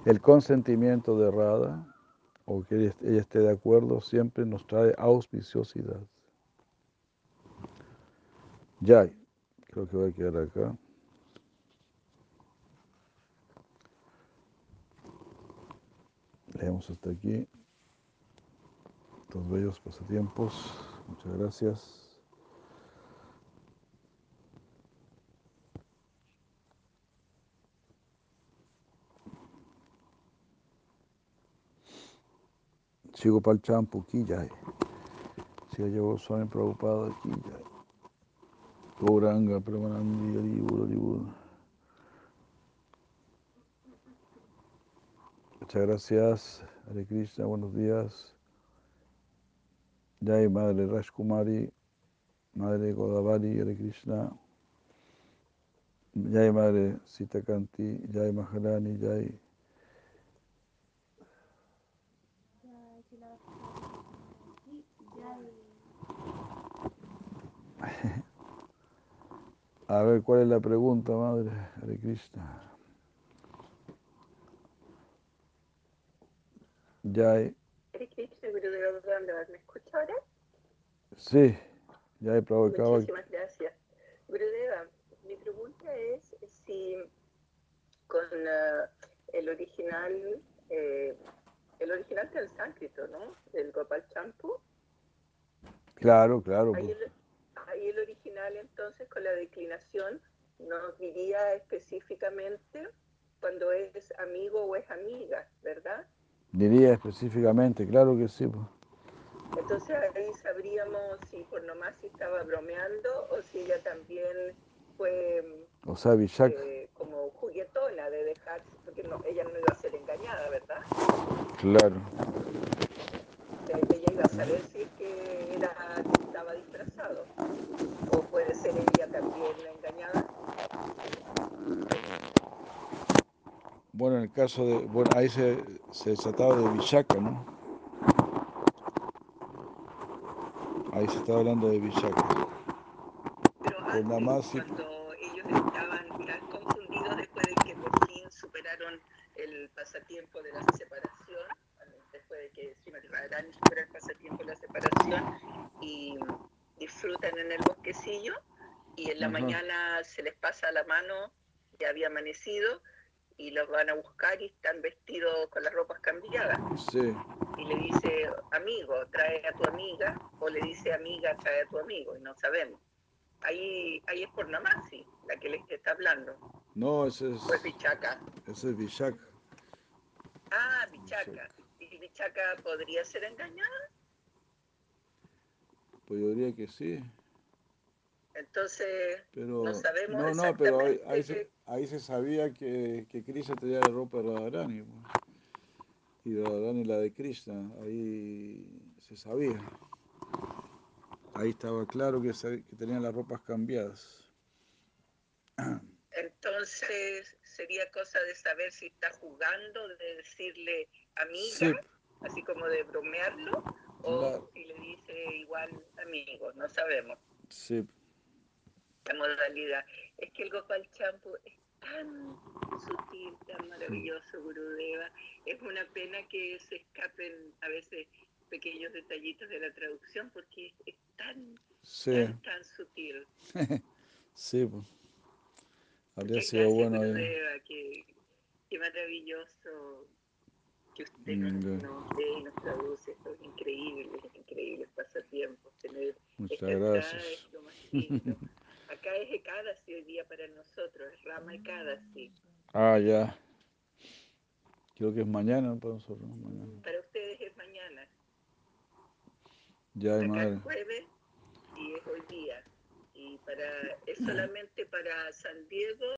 el consentimiento de Rada, o que ella esté de acuerdo, siempre nos trae auspiciosidad. Ya, creo que voy a quedar acá. Leemos hasta aquí. Estos bellos pasatiempos. Muchas gracias. Sigo para el champo, aquí ya. Si llevo suave preocupado aquí ya. Gauranga, Pramanandi, Aribur, Aribur. Muchas gracias, Hare Krishna, buenos días. Jai Madre Rajkumari, Madre Godavari, Hare Krishna. Jai Madre Sitakanti, Jai Maharani, Jai. A ver, ¿cuál es la pregunta, Madre Hare Krishna? Jai. Hare Krishna, Gurudeva, ¿me escucha ahora? Sí, Jai Prabhupada. Muchísimas gracias. Gurudeva, mi pregunta es si con uh, el original, eh, el original en sánscrito, ¿no? El Gopal Champu. Claro, claro. Ahí pues. el, original entonces con la declinación nos diría específicamente cuando es amigo o es amiga, ¿verdad? Diría específicamente, claro que sí. Entonces ahí sabríamos si por nomás si estaba bromeando o si ella también fue O sea, eh, como juguetona de dejar, porque no, ella no iba a ser engañada, ¿verdad? claro. Iba a saber si es que era, estaba disfrazado. O puede ser ella también engañada. Bueno, en el caso de, bueno, ahí se, se desataba de Vishaka, ¿no? Ahí se estaba hablando de Vishaka. Pero Pues antes, nada más sí. cuando ellos estaban ya confundidos después de que por fin superaron el pasatiempo de la separación, después de que Srimati Radharani supera el pasatiempo de la separación y disfrutan en el bosquecillo y en la Ajá. mañana la mano, ya había amanecido y los van a buscar y están vestidos con las ropas cambiadas Sí, y le dice amigo, trae a tu amiga o le dice amiga, trae a tu amigo y no sabemos. Ahí, ahí es por Namasi, la que les está hablando. no, ese es, O es Bichaca. ese es Vishaka. Ah, Bichaca. ¿Y Bichaca podría ser engañada? Pues yo diría que sí, Entonces, pero no sabemos no, no, pero ahí, ahí, se, ahí se sabía que, que Krishna tenía la ropa de Radharani, pues. y Radharani la de Krishna, ahí se sabía. Ahí estaba claro que, que tenían las ropas cambiadas. entonces sería cosa de saber si está jugando, de decirle amiga, Sí, así como de bromearlo, o Claro. si le dice igual amigo, no sabemos. sí, la modalidad. Es que el Gopal Champu es tan sutil, tan maravilloso, Gurudeva. Es una pena que se escapen a veces pequeños detallitos de la traducción porque es tan, sí, tan, tan sutil. sí, pues. Habría Muchas sido gracias, bueno. Gurudeva. Qué, qué maravilloso que usted nos, nos y nos traduce estos increíbles, increíbles pasatiempos. Tener Muchas esta gracias. es lo más lindo. Acá es Ekadasi hoy día para nosotros, es Rama Ekadasi. Ah, ya. Creo que es mañana para nosotros, ¿no? mañana. Para ustedes es mañana, Ya, hay acá madre. es jueves y es hoy día. Y para es solamente para San Diego